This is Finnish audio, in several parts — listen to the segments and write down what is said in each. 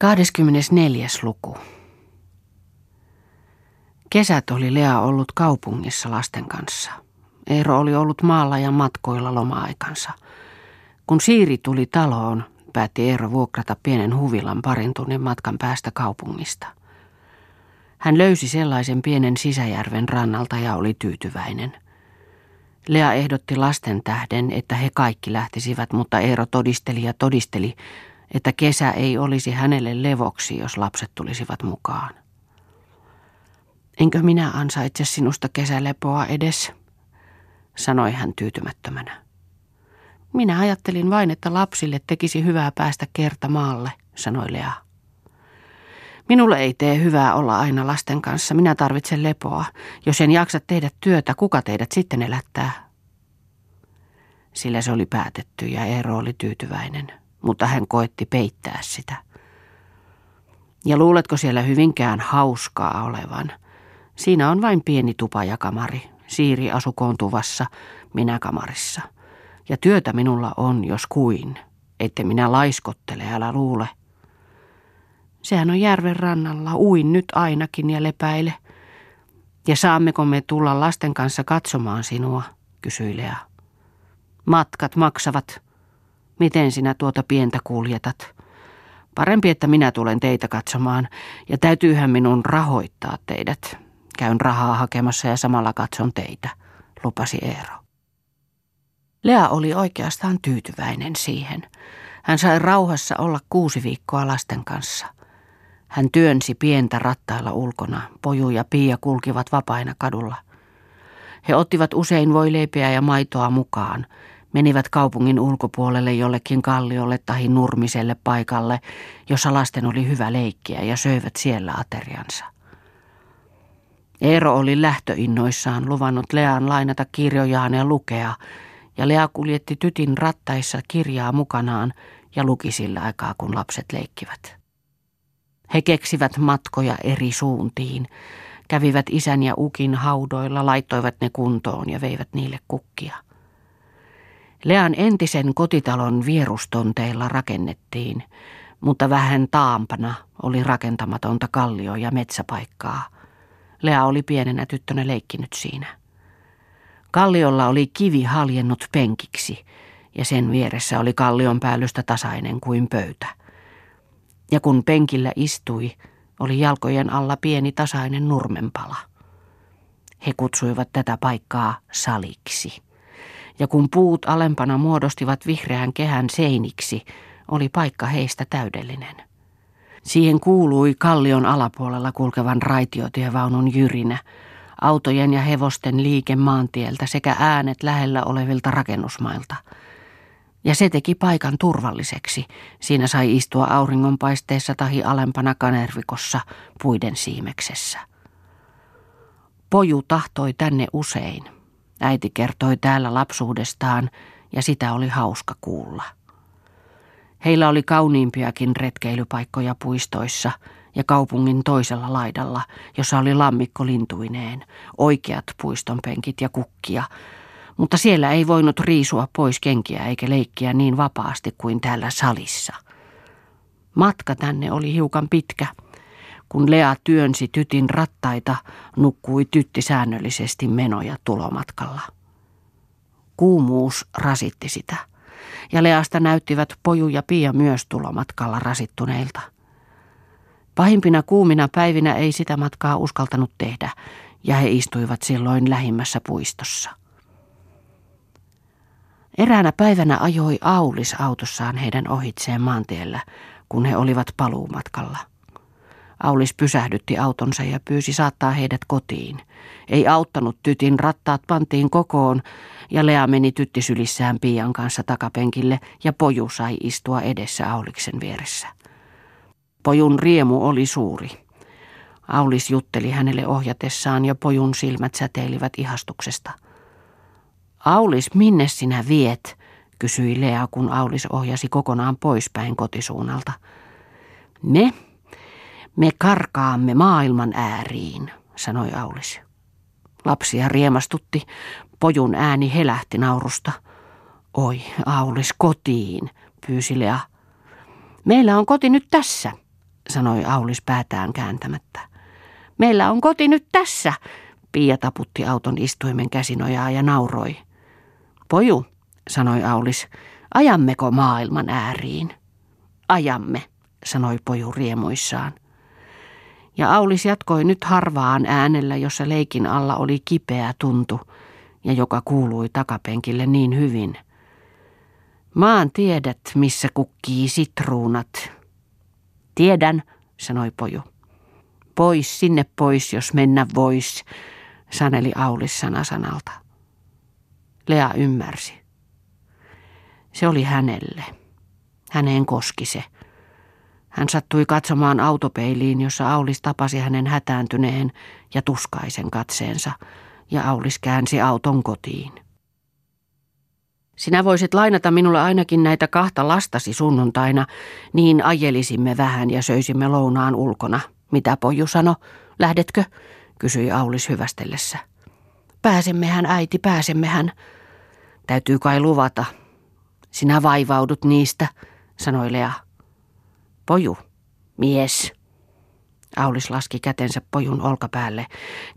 24. luku. Kesät oli Lea ollut kaupungissa lasten kanssa. Eero oli ollut maalla ja matkoilla loma-aikansa. Kun Siiri tuli taloon, päätti Eero vuokrata pienen huvilan parin tunnin matkan päästä kaupungista. Hän löysi sellaisen pienen sisäjärven rannalta ja oli tyytyväinen. Lea ehdotti lasten tähden, että he kaikki lähtisivät, mutta Eero todisteli ja todisteli, että kesä ei olisi hänelle levoksi, jos lapset tulisivat mukaan. Enkö minä ansaitse sinusta kesälepoa edes, sanoi hän tyytymättömänä. Minä ajattelin vain, että lapsille tekisi hyvää päästä kertamaalle, sanoi Lea. Minulle ei tee hyvää olla aina lasten kanssa. Minä tarvitsen lepoa. Jos en jaksa tehdä työtä, kuka teidät sitten elättää? Sillä se oli päätetty ja Eero oli tyytyväinen mutta hän koetti peittää sitä. Ja luuletko siellä hyvinkään hauskaa olevan? Siinä on vain pieni tupa ja kamari. Siiri asukoon tuvassa, minä kamarissa. Ja työtä minulla on, jos kuin. Ette minä laiskottele, älä luule. Sehän on järven rannalla, uin nyt ainakin ja lepäile. Ja saammeko me tulla lasten kanssa katsomaan sinua, kysyi Lea. Matkat maksavat, Miten sinä tuota pientä kuljetat? Parempi, että minä tulen teitä katsomaan, ja täytyyhän minun rahoittaa teidät. Käyn rahaa hakemassa ja samalla katson teitä, lupasi Eero. Lea oli oikeastaan tyytyväinen siihen. Hän sai rauhassa olla kuusi viikkoa lasten kanssa. Hän työnsi pientä rattailla ulkona. Poju ja Pia kulkivat vapaina kadulla. He ottivat usein voileipiä ja maitoa mukaan – menivät kaupungin ulkopuolelle jollekin kalliolle tai nurmiselle paikalle, jossa lasten oli hyvä leikkiä ja söivät siellä ateriansa. Eero oli lähtöinnoissaan luvannut Lean lainata kirjojaan ja lukea, ja Lea kuljetti tytin rattaissa kirjaa mukanaan ja luki sillä aikaa, kun lapset leikkivät. He keksivät matkoja eri suuntiin, kävivät isän ja ukin haudoilla, laittoivat ne kuntoon ja veivät niille kukkia – Lean entisen kotitalon vierustonteilla rakennettiin, mutta vähän taampana oli rakentamatonta kallio- ja metsäpaikkaa. Lea oli pienenä tyttönä leikkinyt siinä. Kalliolla oli kivi haljennut penkiksi ja sen vieressä oli kallion päällystä tasainen kuin pöytä. Ja kun penkillä istui, oli jalkojen alla pieni tasainen nurmenpala. He kutsuivat tätä paikkaa saliksi ja kun puut alempana muodostivat vihreän kehän seiniksi, oli paikka heistä täydellinen. Siihen kuului kallion alapuolella kulkevan raitiotievaunun jyrinä, autojen ja hevosten liike maantieltä sekä äänet lähellä olevilta rakennusmailta. Ja se teki paikan turvalliseksi. Siinä sai istua auringonpaisteessa tahi alempana kanervikossa puiden siimeksessä. Poju tahtoi tänne usein. Äiti kertoi täällä lapsuudestaan ja sitä oli hauska kuulla. Heillä oli kauniimpiakin retkeilypaikkoja puistoissa ja kaupungin toisella laidalla, jossa oli lammikko lintuineen, oikeat puistonpenkit ja kukkia, mutta siellä ei voinut riisua pois kenkiä eikä leikkiä niin vapaasti kuin täällä salissa. Matka tänne oli hiukan pitkä – kun Lea työnsi tytin rattaita, nukkui tytti säännöllisesti menoja tulomatkalla. Kuumuus rasitti sitä, ja Leasta näyttivät Poju ja Pia myös tulomatkalla rasittuneilta. Pahimpina kuumina päivinä ei sitä matkaa uskaltanut tehdä, ja he istuivat silloin lähimmässä puistossa. Eräänä päivänä ajoi Aulis autossaan heidän ohitseen maantiellä, kun he olivat paluumatkalla. Aulis pysähdytti autonsa ja pyysi saattaa heidät kotiin. Ei auttanut tytin, rattaat pantiin kokoon ja Lea meni tyttisylissään Pian kanssa takapenkille ja Poju sai istua edessä Auliksen vieressä. Pojun riemu oli suuri. Aulis jutteli hänelle ohjatessaan ja Pojun silmät säteilivät ihastuksesta. Aulis, minne sinä viet? kysyi Lea, kun Aulis ohjasi kokonaan poispäin kotisuunnalta. Me, me karkaamme maailman ääriin, sanoi Aulis. Lapsia riemastutti, pojun ääni helähti naurusta. Oi, Aulis, kotiin, pyysi Lea. Meillä on koti nyt tässä, sanoi Aulis päätään kääntämättä. Meillä on koti nyt tässä, Pia taputti auton istuimen käsinojaa ja nauroi. Poju, sanoi Aulis, ajammeko maailman ääriin? Ajamme, sanoi Poju riemuissaan. Ja Aulis jatkoi nyt harvaan äänellä, jossa leikin alla oli kipeä tuntu ja joka kuului takapenkille niin hyvin. Maan tiedät, missä kukkii sitruunat. Tiedän, sanoi Poju. Pois, sinne pois, jos mennä vois, saneli Aulis sanasanalta. Lea ymmärsi. Se oli hänelle. Häneen koski se. Hän sattui katsomaan autopeiliin, jossa Aulis tapasi hänen hätääntyneen ja tuskaisen katseensa, ja Aulis käänsi auton kotiin. Sinä voisit lainata minulle ainakin näitä kahta lastasi sunnuntaina, niin ajelisimme vähän ja söisimme lounaan ulkona. Mitä Poju sano? Lähdetkö? kysyi Aulis hyvästellessä. Pääsemmehän, äiti, pääsemmehän. Täytyy kai luvata. Sinä vaivaudut niistä, sanoi Lea. Poju, mies. Aulis laski kätensä pojun olkapäälle.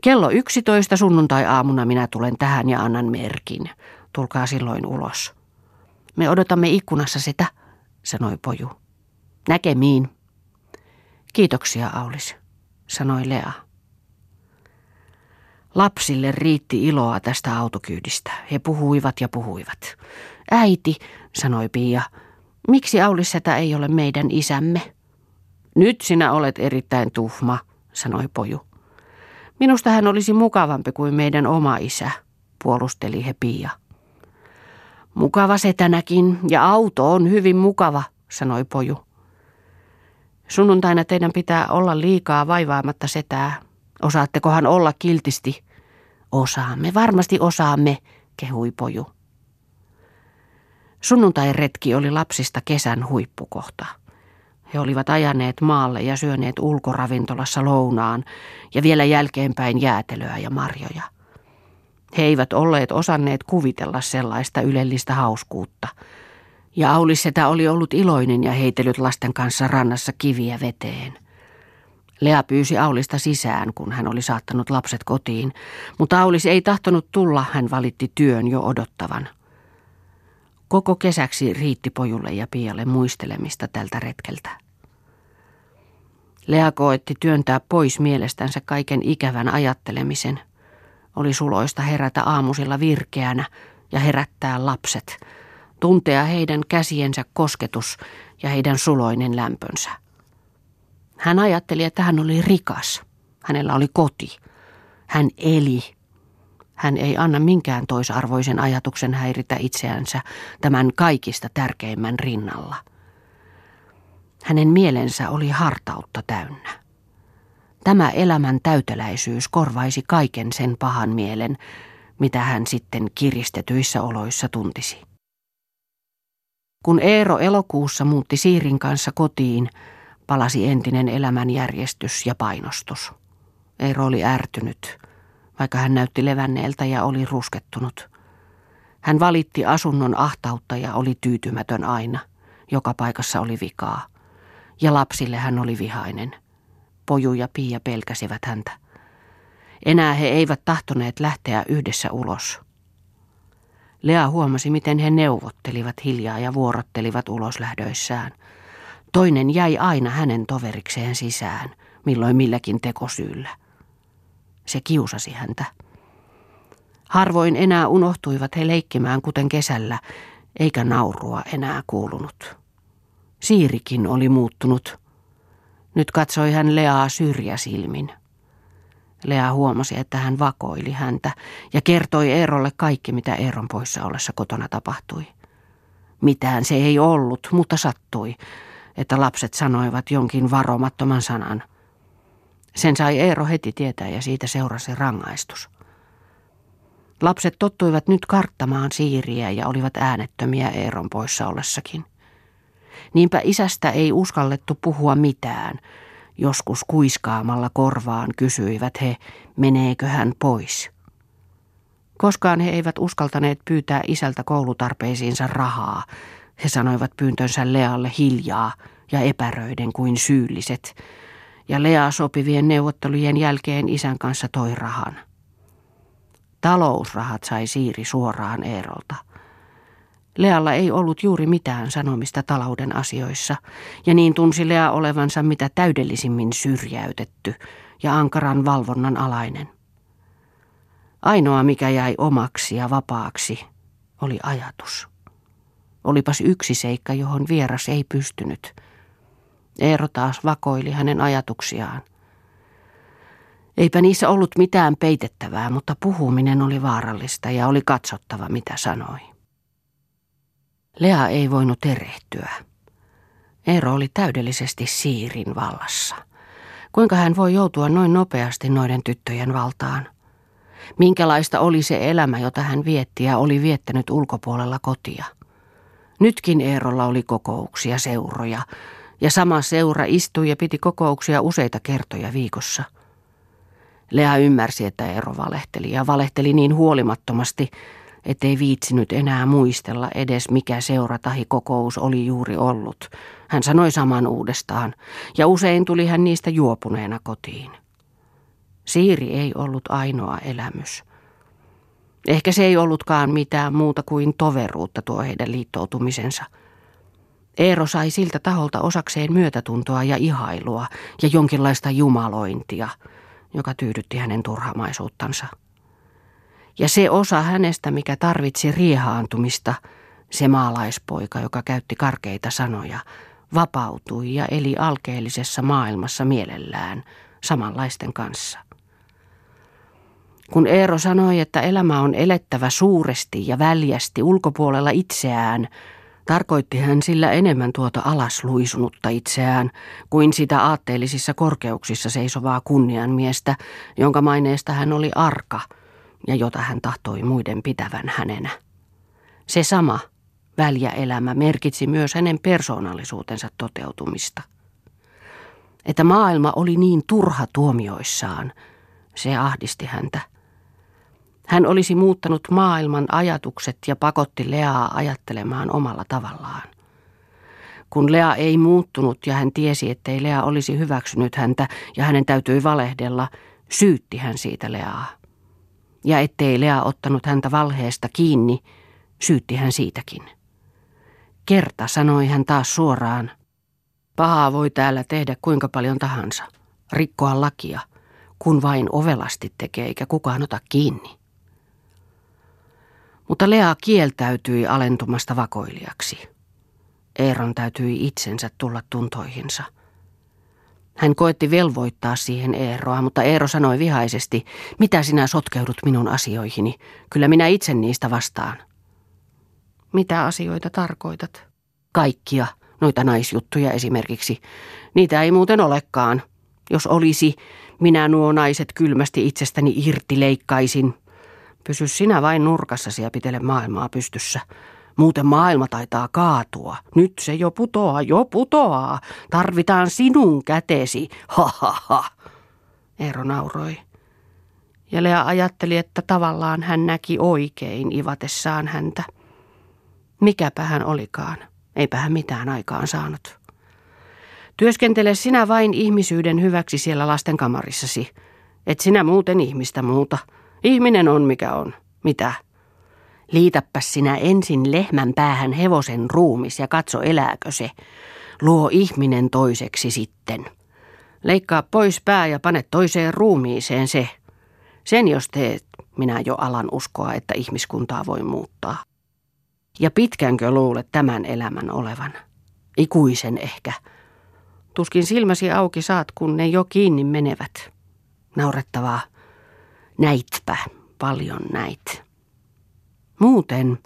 Kello yksitoista sunnuntai-aamuna minä tulen tähän ja annan merkin. Tulkaa silloin ulos. Me odotamme ikkunassa sitä, sanoi poju. Näkemiin. Kiitoksia, Aulis, sanoi Lea. Lapsille riitti iloa tästä autokyydistä. He puhuivat ja puhuivat. Äiti, sanoi Pia, miksi Aulissetä ei ole meidän isämme? Nyt sinä olet erittäin tuhma, sanoi poju. Minusta hän olisi mukavampi kuin meidän oma isä, puolusteli he Pia. Mukava setänäkin, ja auto on hyvin mukava, sanoi poju. Sunnuntaina teidän pitää olla liikaa vaivaamatta setää. Osaattekohan olla kiltisti? Osaamme, varmasti osaamme, kehui poju. Sunnuntai-retki oli lapsista kesän huippukohta. He olivat ajaneet maalle ja syöneet ulkoravintolassa lounaan ja vielä jälkeenpäin jäätelöä ja marjoja. He eivät olleet osanneet kuvitella sellaista ylellistä hauskuutta. Ja Aulissetä oli ollut iloinen ja heitellyt lasten kanssa rannassa kiviä veteen. Lea pyysi Aulista sisään, kun hän oli saattanut lapset kotiin, mutta Aulis ei tahtonut tulla, hän valitti työn jo odottavan. Koko kesäksi riitti pojulle ja Pialle muistelemista tältä retkeltä. Lea koetti työntää pois mielestänsä kaiken ikävän ajattelemisen. Oli suloista herätä aamusilla virkeänä ja herättää lapset, tuntea heidän käsiensä kosketus ja heidän suloinen lämpönsä. Hän ajatteli, että hän oli rikas. Hänellä oli koti. Hän eli. Hän ei anna minkään toisarvoisen ajatuksen häiritä itseänsä tämän kaikista tärkeimmän rinnalla. Hänen mielensä oli hartautta täynnä. Tämä elämän täyteläisyys korvaisi kaiken sen pahan mielen, mitä hän sitten kiristetyissä oloissa tuntisi. Kun Eero elokuussa muutti Siirin kanssa kotiin, palasi entinen elämänjärjestys ja painostus. Eero oli ärtynyt, vaikka hän näytti levänneeltä ja oli ruskettunut. Hän valitti asunnon ahtautta ja oli tyytymätön aina. Joka paikassa oli vikaa. Ja lapsille hän oli vihainen. Poju ja Pia pelkäsivät häntä. Enää he eivät tahtoneet lähteä yhdessä ulos. Lea huomasi, miten he neuvottelivat hiljaa ja vuorottelivat uloslähdöissään. Toinen jäi aina hänen toverikseen sisään, milloin milläkin tekosyyllä. Se kiusasi häntä. Harvoin enää unohtuivat he leikkimään kuten kesällä, eikä naurua enää kuulunut. Siirikin oli muuttunut. Nyt katsoi hän Leaa syrjäsilmin. Lea huomasi, että hän vakoili häntä ja kertoi Eerolle kaikki, mitä Eeron poissa ollessa kotona tapahtui. Mitään se ei ollut, mutta sattui että lapset sanoivat jonkin varomattoman sanan. Sen sai Eero heti tietää ja siitä seurasi rangaistus. Lapset tottuivat nyt karttamaan siiriä ja olivat äänettömiä Eeron poissa ollessakin. Niinpä isästä ei uskallettu puhua mitään. Joskus kuiskaamalla korvaan kysyivät he, meneekö hän pois. Koskaan he eivät uskaltaneet pyytää isältä koulutarpeisiinsa rahaa, he sanoivat pyyntönsä Lealle hiljaa ja epäröiden kuin syylliset, ja Lea sopivien neuvottelujen jälkeen isän kanssa toi rahan. Talousrahat sai Siiri suoraan Eerolta. Lealla ei ollut juuri mitään sanomista talouden asioissa, ja niin tunsi Lea olevansa mitä täydellisimmin syrjäytetty ja ankaran valvonnan alainen. Ainoa, mikä jäi omaksi ja vapaaksi, oli ajatus. Olipas yksi seikka, johon vieras ei pystynyt. Eero taas vakoili hänen ajatuksiaan. Eipä niissä ollut mitään peitettävää, mutta puhuminen oli vaarallista ja oli katsottava, mitä sanoi. Lea ei voinut erehtyä. Eero oli täydellisesti siirin vallassa. Kuinka hän voi joutua noin nopeasti noiden tyttöjen valtaan? Minkälaista oli se elämä, jota hän vietti ja oli viettänyt ulkopuolella kotia? Nytkin Eerolla oli kokouksia, seuroja, ja sama seura istui ja piti kokouksia useita kertoja viikossa. Lea ymmärsi, että Eero valehteli ja valehteli niin huolimattomasti, ettei viitsinyt enää muistella edes mikä seura tahi kokous oli juuri ollut. Hän sanoi saman uudestaan, ja usein tuli hän niistä juopuneena kotiin. Siiri ei ollut ainoa elämys. Ehkä se ei ollutkaan mitään muuta kuin toveruutta tuo heidän liittoutumisensa. Eero sai siltä taholta osakseen myötätuntoa ja ihailua ja jonkinlaista jumalointia, joka tyydytti hänen turhamaisuuttansa. Ja se osa hänestä, mikä tarvitsi riehaantumista, se maalaispoika, joka käytti karkeita sanoja, vapautui ja eli alkeellisessa maailmassa mielellään samanlaisten kanssa. Kun Eero sanoi, että elämä on elettävä suuresti ja väljästi ulkopuolella itseään, tarkoitti hän sillä enemmän tuota alasluisunutta itseään kuin sitä aatteellisissa korkeuksissa seisovaa kunnianmiestä, jonka maineesta hän oli arka ja jota hän tahtoi muiden pitävän hänenä. Se sama väljä elämä merkitsi myös hänen persoonallisuutensa toteutumista. Että maailma oli niin turha tuomioissaan, se ahdisti häntä. Hän olisi muuttanut maailman ajatukset ja pakotti Leaa ajattelemaan omalla tavallaan. Kun Lea ei muuttunut ja hän tiesi, ettei Lea olisi hyväksynyt häntä ja hänen täytyi valehdella, syytti hän siitä Leaa. Ja ettei Lea ottanut häntä valheesta kiinni, syytti hän siitäkin. Kerta sanoi hän taas suoraan, pahaa voi täällä tehdä kuinka paljon tahansa, rikkoa lakia, kun vain ovelasti tekee eikä kukaan ota kiinni. Mutta Lea kieltäytyi alentumasta vakoilijaksi. Eeron täytyi itsensä tulla tuntoihinsa. Hän koetti velvoittaa siihen Eeroa, mutta Eero sanoi vihaisesti, mitä sinä sotkeudut minun asioihini, kyllä minä itse niistä vastaan. Mitä asioita tarkoitat? Kaikkia, noita naisjuttuja esimerkiksi. Niitä ei muuten olekaan. Jos olisi, minä nuo naiset kylmästi itsestäni irti leikkaisin, Pysy sinä vain nurkassasi ja pitele maailmaa pystyssä. Muuten maailma taitaa kaatua. Nyt se jo putoaa, jo putoaa. Tarvitaan sinun kätesi. Ha ha ha. Eero nauroi. Ja Lea ajatteli, että tavallaan hän näki oikein ivatessaan häntä. Mikäpä hän olikaan. Eipä hän mitään aikaan saanut. Työskentele sinä vain ihmisyyden hyväksi siellä lastenkamarissasi. Et sinä muuten ihmistä muuta. Ihminen on mikä on. Mitä? Liitäpäs sinä ensin lehmän päähän hevosen ruumis ja katso elääkö se. Luo ihminen toiseksi sitten. Leikkaa pois pää ja pane toiseen ruumiiseen se. Sen jos teet, minä jo alan uskoa, että ihmiskuntaa voi muuttaa. Ja pitkänkö luulet tämän elämän olevan? Ikuisen ehkä. Tuskin silmäsi auki saat, kun ne jo kiinni menevät. Naurettavaa. Näitpä, paljon näit. Muuten,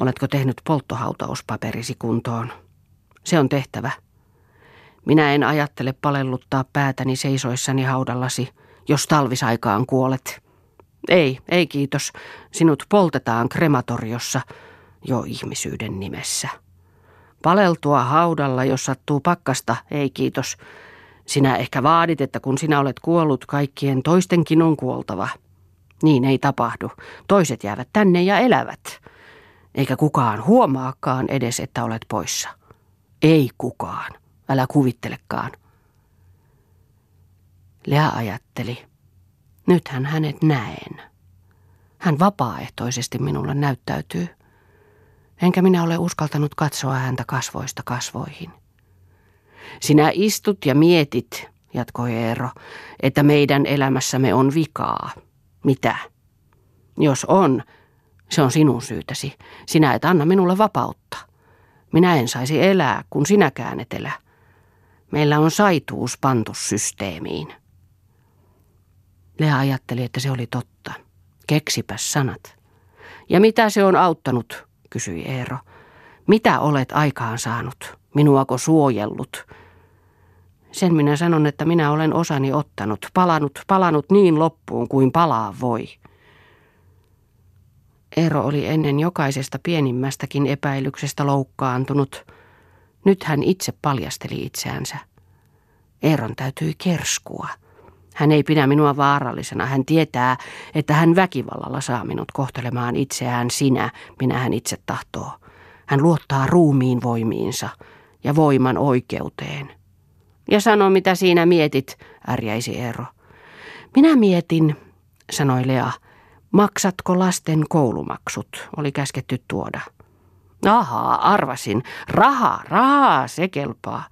oletko tehnyt polttohautauspaperisi kuntoon? Se on tehtävä. Minä en ajattele palelluttaa päätäni seisoissani haudallasi, jos talvisaikaan kuolet. Ei, ei kiitos. Sinut poltetaan krematoriossa jo ihmisyyden nimessä. Paleltua haudalla, jos sattuu pakkasta, ei kiitos. Sinä ehkä vaadit, että kun sinä olet kuollut, kaikkien toistenkin on kuoltava. Niin ei tapahdu. Toiset jäävät tänne ja elävät. Eikä kukaan huomaakaan edes, että olet poissa. Ei kukaan. älä kuvittelekaan. Lea ajatteli, nythän hänet näen. Hän vapaaehtoisesti minulle näyttäytyy, enkä minä ole uskaltanut katsoa häntä kasvoista kasvoihin. Sinä istut ja mietit, jatkoi Eero, että meidän elämässämme on vikaa. Mitä? Jos on, se on sinun syytäsi. Sinä et anna minulle vapautta. Minä en saisi elää, kun sinäkään et elä. Meillä on saituus pantu systeemiin. Lea ajatteli, että se oli totta. Keksipäs sanat. Ja mitä se on auttanut, kysyi Eero. Mitä olet aikaan saanut? Minuako suojellut? Sen minä sanon, että minä olen osani ottanut, palanut, palanut niin loppuun kuin palaa voi. Eero oli ennen jokaisesta pienimmästäkin epäilyksestä loukkaantunut. Nyt hän itse paljasteli itseänsä. Eeron täytyi kerskua. Hän ei pidä minua vaarallisena. Hän tietää, että hän väkivallalla saa minut kohtelemaan itseään sinä, minä hän itse tahtoo. Hän luottaa ruumiin voimiinsa ja voiman oikeuteen. Ja sano, mitä siinä mietit, ärjäisi Eero. Minä mietin, sanoi Lea, maksatko lasten koulumaksut, oli käsketty tuoda. Ahaa, arvasin. Raha, rahaa, se kelpaa.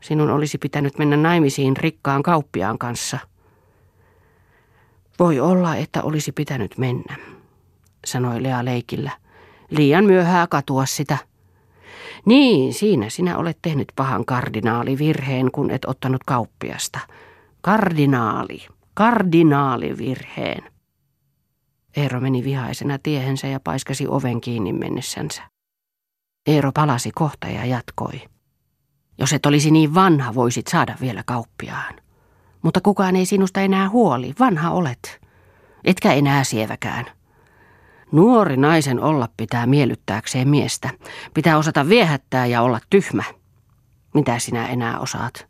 Sinun olisi pitänyt mennä naimisiin rikkaan kauppiaan kanssa. Voi olla, että olisi pitänyt mennä, sanoi Lea leikillä. Liian myöhää katua sitä. Niin, siinä sinä olet tehnyt pahan kardinaalivirheen, kun et ottanut kauppiasta. Kardinaali, kardinaalivirheen. Eero meni vihaisena tiehensä ja paiskasi oven kiinni mennessänsä. Eero palasi kohta ja jatkoi. Jos et olisi niin vanha, voisit saada vielä kauppiaan. Mutta kukaan ei sinusta enää huoli, vanha olet. Etkä enää sieväkään. Nuori naisen olla pitää miellyttääkseen miestä. Pitää osata viehättää ja olla tyhmä. Mitä sinä enää osaat?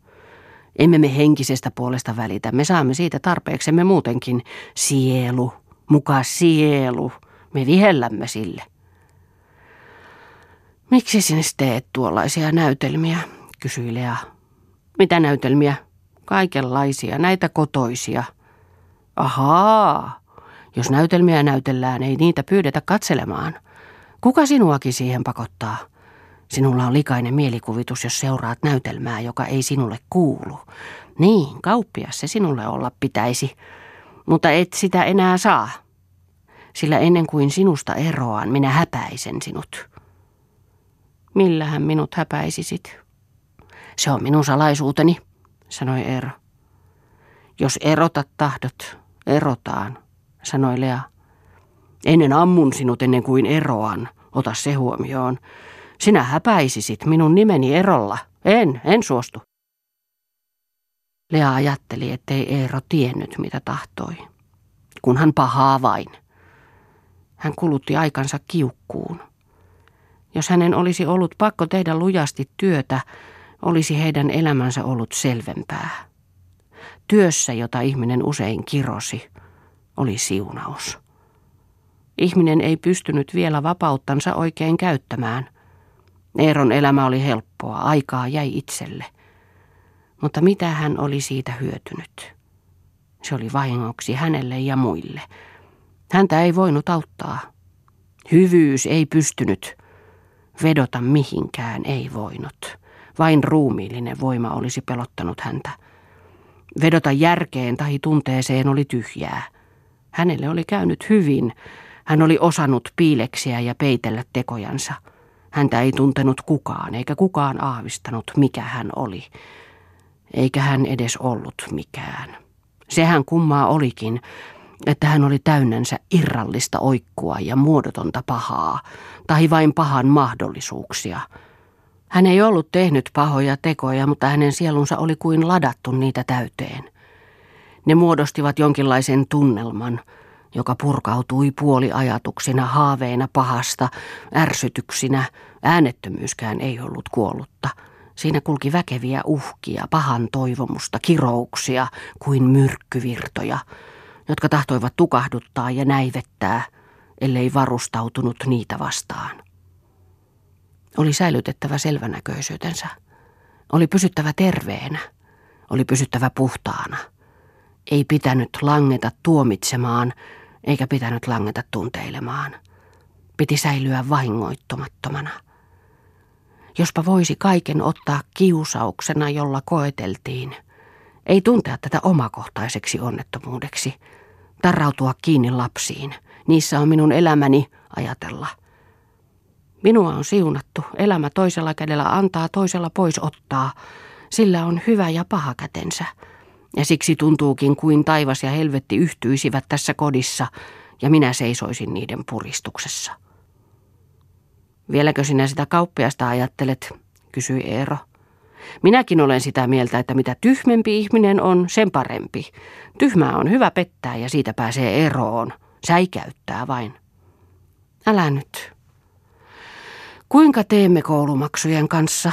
Emme me henkisestä puolesta välitä. Me saamme siitä tarpeeksemme muutenkin. Sielu, muka sielu. Me vihellämme sille. Miksi sinä teet tuollaisia näytelmiä? kysyi Lea. Mitä näytelmiä? Kaikenlaisia, näitä kotoisia. Ahaa, jos näytelmiä näytellään, ei niitä pyydetä katselemaan. Kuka sinuakin siihen pakottaa? Sinulla on likainen mielikuvitus, jos seuraat näytelmää, joka ei sinulle kuulu. Niin, kauppias se sinulle olla pitäisi, mutta et sitä enää saa. Sillä ennen kuin sinusta eroan, minä häpäisen sinut. Millähän minut häpäisisit? Se on minun salaisuuteni, sanoi Eero. Jos erotat tahdot, erotaan, sanoi Lea. Ennen ammun sinut ennen kuin eroan, ota se huomioon. Sinä häpäisisit minun nimeni erolla. En, en suostu. Lea ajatteli, ettei Eero tiennyt, mitä tahtoi. Kunhan pahaa vain. Hän kulutti aikansa kiukkuun. Jos hänen olisi ollut pakko tehdä lujasti työtä, olisi heidän elämänsä ollut selvempää. Työssä, jota ihminen usein kirosi, oli siunaus. Ihminen ei pystynyt vielä vapauttansa oikein käyttämään. Eeron elämä oli helppoa, aikaa jäi itselle. Mutta mitä hän oli siitä hyötynyt? Se oli vahingoksi hänelle ja muille. Häntä ei voinut auttaa. Hyvyys ei pystynyt. Vedota mihinkään ei voinut. Vain ruumiillinen voima olisi pelottanut häntä. Vedota järkeen tai tunteeseen oli tyhjää. Hänelle oli käynyt hyvin. Hän oli osannut piileksiä ja peitellä tekojansa. Häntä ei tuntenut kukaan, eikä kukaan aavistanut, mikä hän oli. Eikä hän edes ollut mikään. Sehän kummaa olikin, että hän oli täynnänsä irrallista oikkua ja muodotonta pahaa, tai vain pahan mahdollisuuksia – hän ei ollut tehnyt pahoja tekoja, mutta hänen sielunsa oli kuin ladattu niitä täyteen. Ne muodostivat jonkinlaisen tunnelman, joka purkautui puoliajatuksina, haaveina pahasta, ärsytyksinä. Äänettömyyskään ei ollut kuollutta. Siinä kulki väkeviä uhkia, pahan toivomusta, kirouksia kuin myrkkyvirtoja, jotka tahtoivat tukahduttaa ja näivettää, ellei varustautunut niitä vastaan. Oli säilytettävä selvänäköisyytensä. Oli pysyttävä terveenä. Oli pysyttävä puhtaana. Ei pitänyt langeta tuomitsemaan, eikä pitänyt langeta tunteilemaan. Piti säilyä vahingoittumattomana. Jospa voisi kaiken ottaa kiusauksena, jolla koeteltiin. Ei tuntea tätä omakohtaiseksi onnettomuudeksi. Tarrautua kiinni lapsiin. Niissä on minun elämäni ajatella. Minua on siunattu. Elämä toisella kädellä antaa, toisella pois ottaa. Sillä on hyvä ja paha kätensä. Ja siksi tuntuukin kuin taivas ja helvetti yhtyisivät tässä kodissa, ja minä seisoisin niiden puristuksessa. Vieläkö sinä sitä kauppiasta ajattelet, kysyi Eero. Minäkin olen sitä mieltä, että mitä tyhmempi ihminen on, sen parempi. Tyhmää on hyvä pettää ja siitä pääsee eroon. Säikäyttää vain. Älä nyt. Kuinka teemme koulumaksujen kanssa?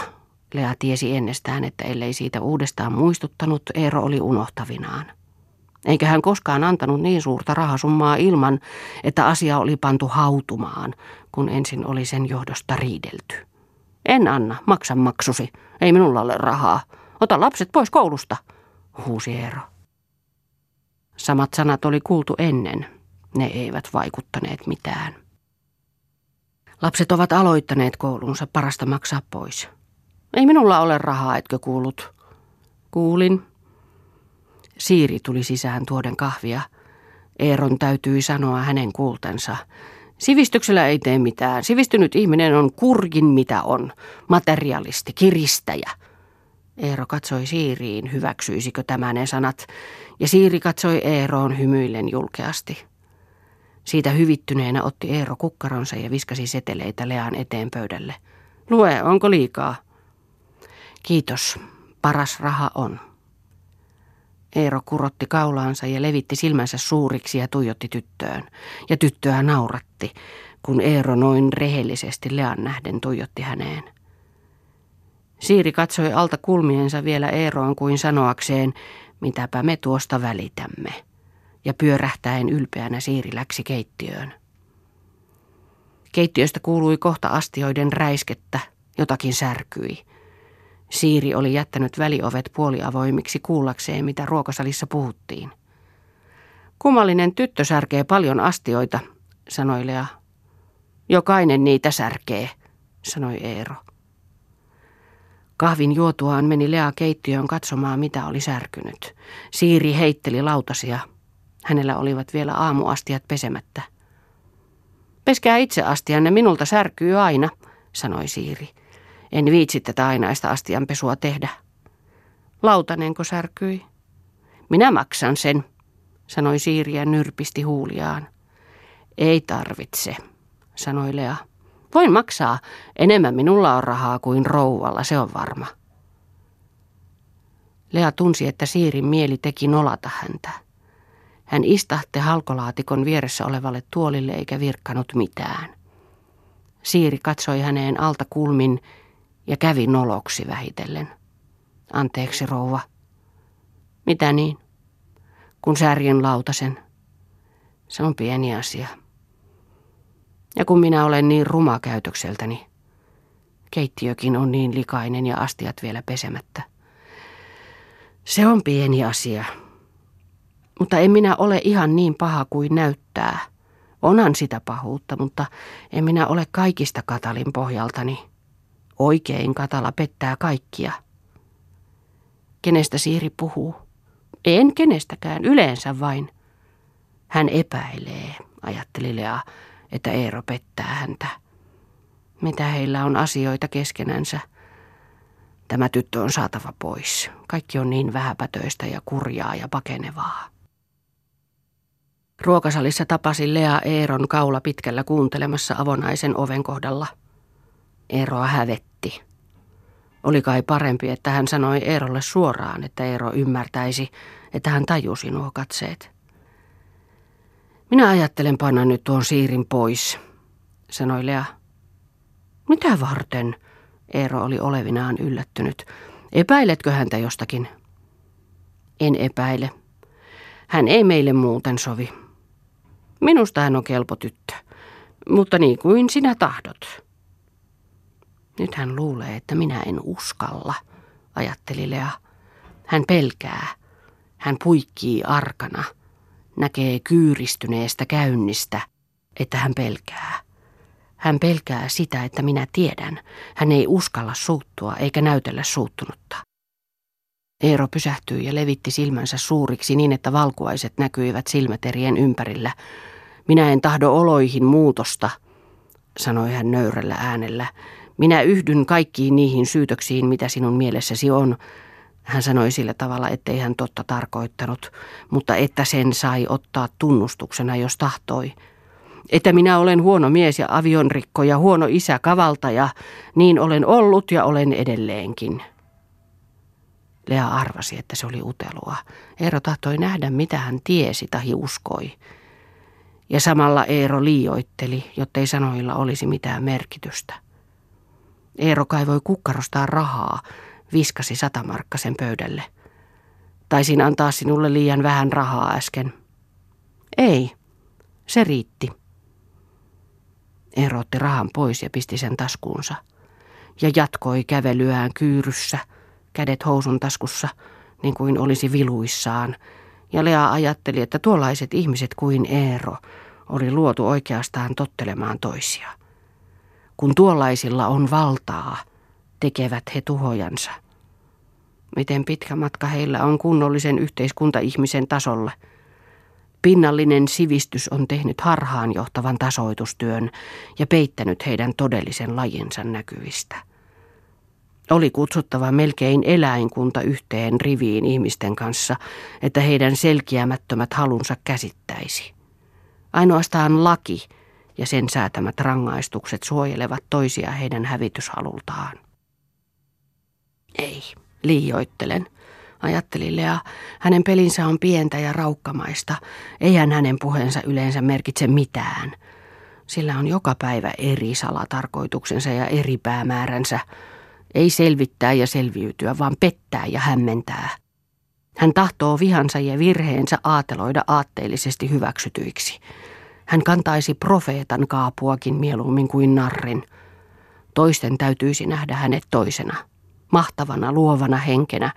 Lea tiesi ennestään, että ellei siitä uudestaan muistuttanut, Eero oli unohtavinaan. Eikä hän koskaan antanut niin suurta rahasummaa ilman, että asia oli pantu hautumaan, kun ensin oli sen johdosta riidelty. En anna, maksa maksusi. Ei minulla ole rahaa. Ota lapset pois koulusta, huusi Eero. Samat sanat oli kuultu ennen. Ne eivät vaikuttaneet mitään. Lapset ovat aloittaneet koulunsa, parasta maksaa pois. Ei minulla ole rahaa, etkö kuullut? Kuulin. Siiri tuli sisään tuoden kahvia. Eeron täytyi sanoa hänen kuultensa. Sivistyksellä ei tee mitään. Sivistynyt ihminen on kurjin mitä on. Materialisti, kiristäjä. Eero katsoi Siiriin, hyväksyisikö tämä ne sanat, ja Siiri katsoi Eeroon hymyillen julkeasti. Siitä hyvittyneenä otti Eero kukkaronsa ja viskasi seteleitä Lean eteen pöydälle. Lue, onko liikaa? Kiitos, paras raha on. Eero kurotti kaulaansa ja levitti silmänsä suuriksi ja tuijotti tyttöön. Ja tyttöä nauratti, kun Eero noin rehellisesti Lean nähden tuijotti häneen. Siiri katsoi alta kulmiensa vielä Eeroon kuin sanoakseen, mitäpä me tuosta välitämme. Ja pyörähtäen ylpeänä Siiri läksi keittiöön. Keittiöstä kuului kohta astioiden räiskettä, jotakin särkyi. Siiri oli jättänyt väliovet puoliavoimiksi kuullakseen, mitä ruokasalissa puhuttiin. Kummallinen tyttö särkee paljon astioita, sanoi Lea. Jokainen niitä särkee, sanoi Eero. Kahvin juotuaan meni Lea keittiöön katsomaan, mitä oli särkynyt. Siiri heitteli lautasia. Hänellä olivat vielä aamuastiat pesemättä. Peskää itse astianne, minulta särkyy aina, sanoi Siiri. En viitsi tätä ainaista astianpesua tehdä. Lautanenko särkyi? Minä maksan sen, sanoi Siiri ja nyrpisti huuliaan. Ei tarvitse, sanoi Lea. Voin maksaa. Enemmän minulla on rahaa kuin rouvalla, se on varma. Lea tunsi, että Siirin mieli teki nolata häntä. Hän istahti halkolaatikon vieressä olevalle tuolille eikä virkkanut mitään. Siiri katsoi häneen alta kulmin ja kävi noloksi vähitellen. Anteeksi, rouva. Mitä niin? Kun särjen lautasen. Se on pieni asia. Ja kun minä olen niin ruma käytökseltäni, keittiökin on niin likainen ja astiat vielä pesemättä. Se on pieni asia. Mutta en minä ole ihan niin paha kuin näyttää. Onan sitä pahuutta, mutta en minä ole kaikista katalin pohjaltani. Oikein katala pettää kaikkia. Kenestä Siiri puhuu? En kenestäkään, yleensä vain. Hän epäilee, ajatteli Lea, että Eero pettää häntä. Mitä heillä on asioita keskenänsä? Tämä tyttö on saatava pois. Kaikki on niin vähäpätöistä ja kurjaa ja pakenevaa. Ruokasalissa tapasi Lea Eeron kaula pitkällä kuuntelemassa avonaisen oven kohdalla. Eeroa hävetti. Oli kai parempi, että hän sanoi Eerolle suoraan, että Eero ymmärtäisi, että hän tajusi nuo katseet. Minä ajattelen panna nyt tuon siirin pois, sanoi Lea. Mitä varten? Eero oli olevinaan yllättynyt. Epäiletkö häntä jostakin? En epäile. Hän ei meille muuten sovi. Minusta hän on kelpo tyttö, mutta niin kuin sinä tahdot. Nyt hän luulee, että minä en uskalla, ajatteli Lea. Hän pelkää. Hän puikkii arkana. Näkee kyyristyneestä käynnistä, että hän pelkää. Hän pelkää sitä, että minä tiedän. Hän ei uskalla suuttua eikä näytellä suuttunutta. Eero pysähtyi ja levitti silmänsä suuriksi niin, että valkuaiset näkyivät silmäterien ympärillä. Minä en tahdo oloihin muutosta, sanoi hän nöyrällä äänellä. Minä yhdyn kaikkiin niihin syytöksiin, mitä sinun mielessäsi on. Hän sanoi sillä tavalla, ettei hän totta tarkoittanut, mutta että sen sai ottaa tunnustuksena, jos tahtoi. Että minä olen huono mies ja avionrikko ja huono isä kavaltaja, niin olen ollut ja olen edelleenkin. Lea arvasi, että se oli utelua. Eero tahtoi nähdä, mitä hän tiesi tai uskoi. Ja samalla Eero liioitteli, jottei sanoilla olisi mitään merkitystä. Eero kaivoi kukkarostaan rahaa, viskasi satamarkkasen pöydälle. Taisin antaa sinulle liian vähän rahaa äsken. Ei, se riitti. Eero otti rahan pois ja pisti sen taskuunsa. Ja jatkoi kävelyään kyyryssä, kädet housun taskussa, niin kuin olisi viluissaan. Ja Lea ajatteli, että tuollaiset ihmiset kuin Eero oli luotu oikeastaan tottelemaan toisia. Kun tuollaisilla on valtaa, tekevät he tuhojansa. Miten pitkä matka heillä on kunnollisen yhteiskuntaihmisen tasolle – Pinnallinen sivistys on tehnyt harhaan johtavan tasoitustyön ja peittänyt heidän todellisen lajinsa näkyvistä. Oli kutsuttava melkein eläinkunta yhteen riviin ihmisten kanssa, että heidän selkiämättömät halunsa käsittäisi. Ainoastaan laki ja sen säätämät rangaistukset suojelevat toisia heidän hävityshalultaan. Ei, liioittelen – ajatteli Lea. Hänen pelinsä on pientä ja raukkamaista. Eihän hänen puheensa yleensä merkitse mitään. Sillä on joka päivä eri salatarkoituksensa ja eri päämääränsä. Ei selvittää ja selviytyä, vaan pettää ja hämmentää. Hän tahtoo vihansa ja virheensä aateloida aatteellisesti hyväksytyiksi. Hän kantaisi profeetan kaapuakin mieluummin kuin narrin. Toisten täytyisi nähdä hänet toisena mahtavana luovana henkenä,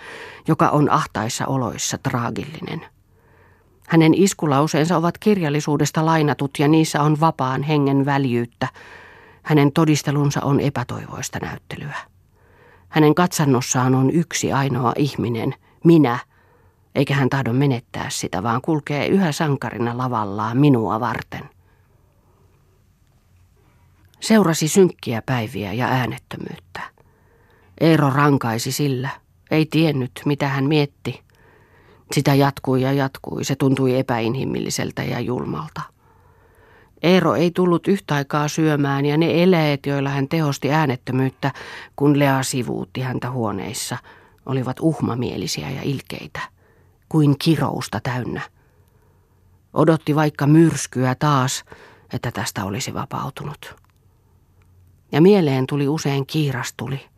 joka on ahtaissa oloissa traagillinen. Hänen iskulauseensa ovat kirjallisuudesta lainatut ja niissä on vapaan hengen väljyyttä. Hänen todistelunsa on epätoivoista näyttelyä. Hänen katsannossaan on yksi ainoa ihminen, minä, eikä hän tahdo menettää sitä, vaan kulkee yhä sankarina lavallaan minua varten. Seurasi synkkiä päiviä ja äänettömyyttä. Eero rankaisi sillä. Ei tiennyt, mitä hän mietti. Sitä jatkui ja jatkui. Se tuntui epäinhimilliseltä ja julmalta. Eero ei tullut yhtä aikaa syömään ja ne eleet, joilla hän tehosti äänettömyyttä, kun Lea sivuutti häntä huoneissa, olivat uhmamielisiä ja ilkeitä, kuin kirousta täynnä. Odotti vaikka myrskyä taas, että tästä olisi vapautunut. Ja mieleen tuli usein kiirastuli,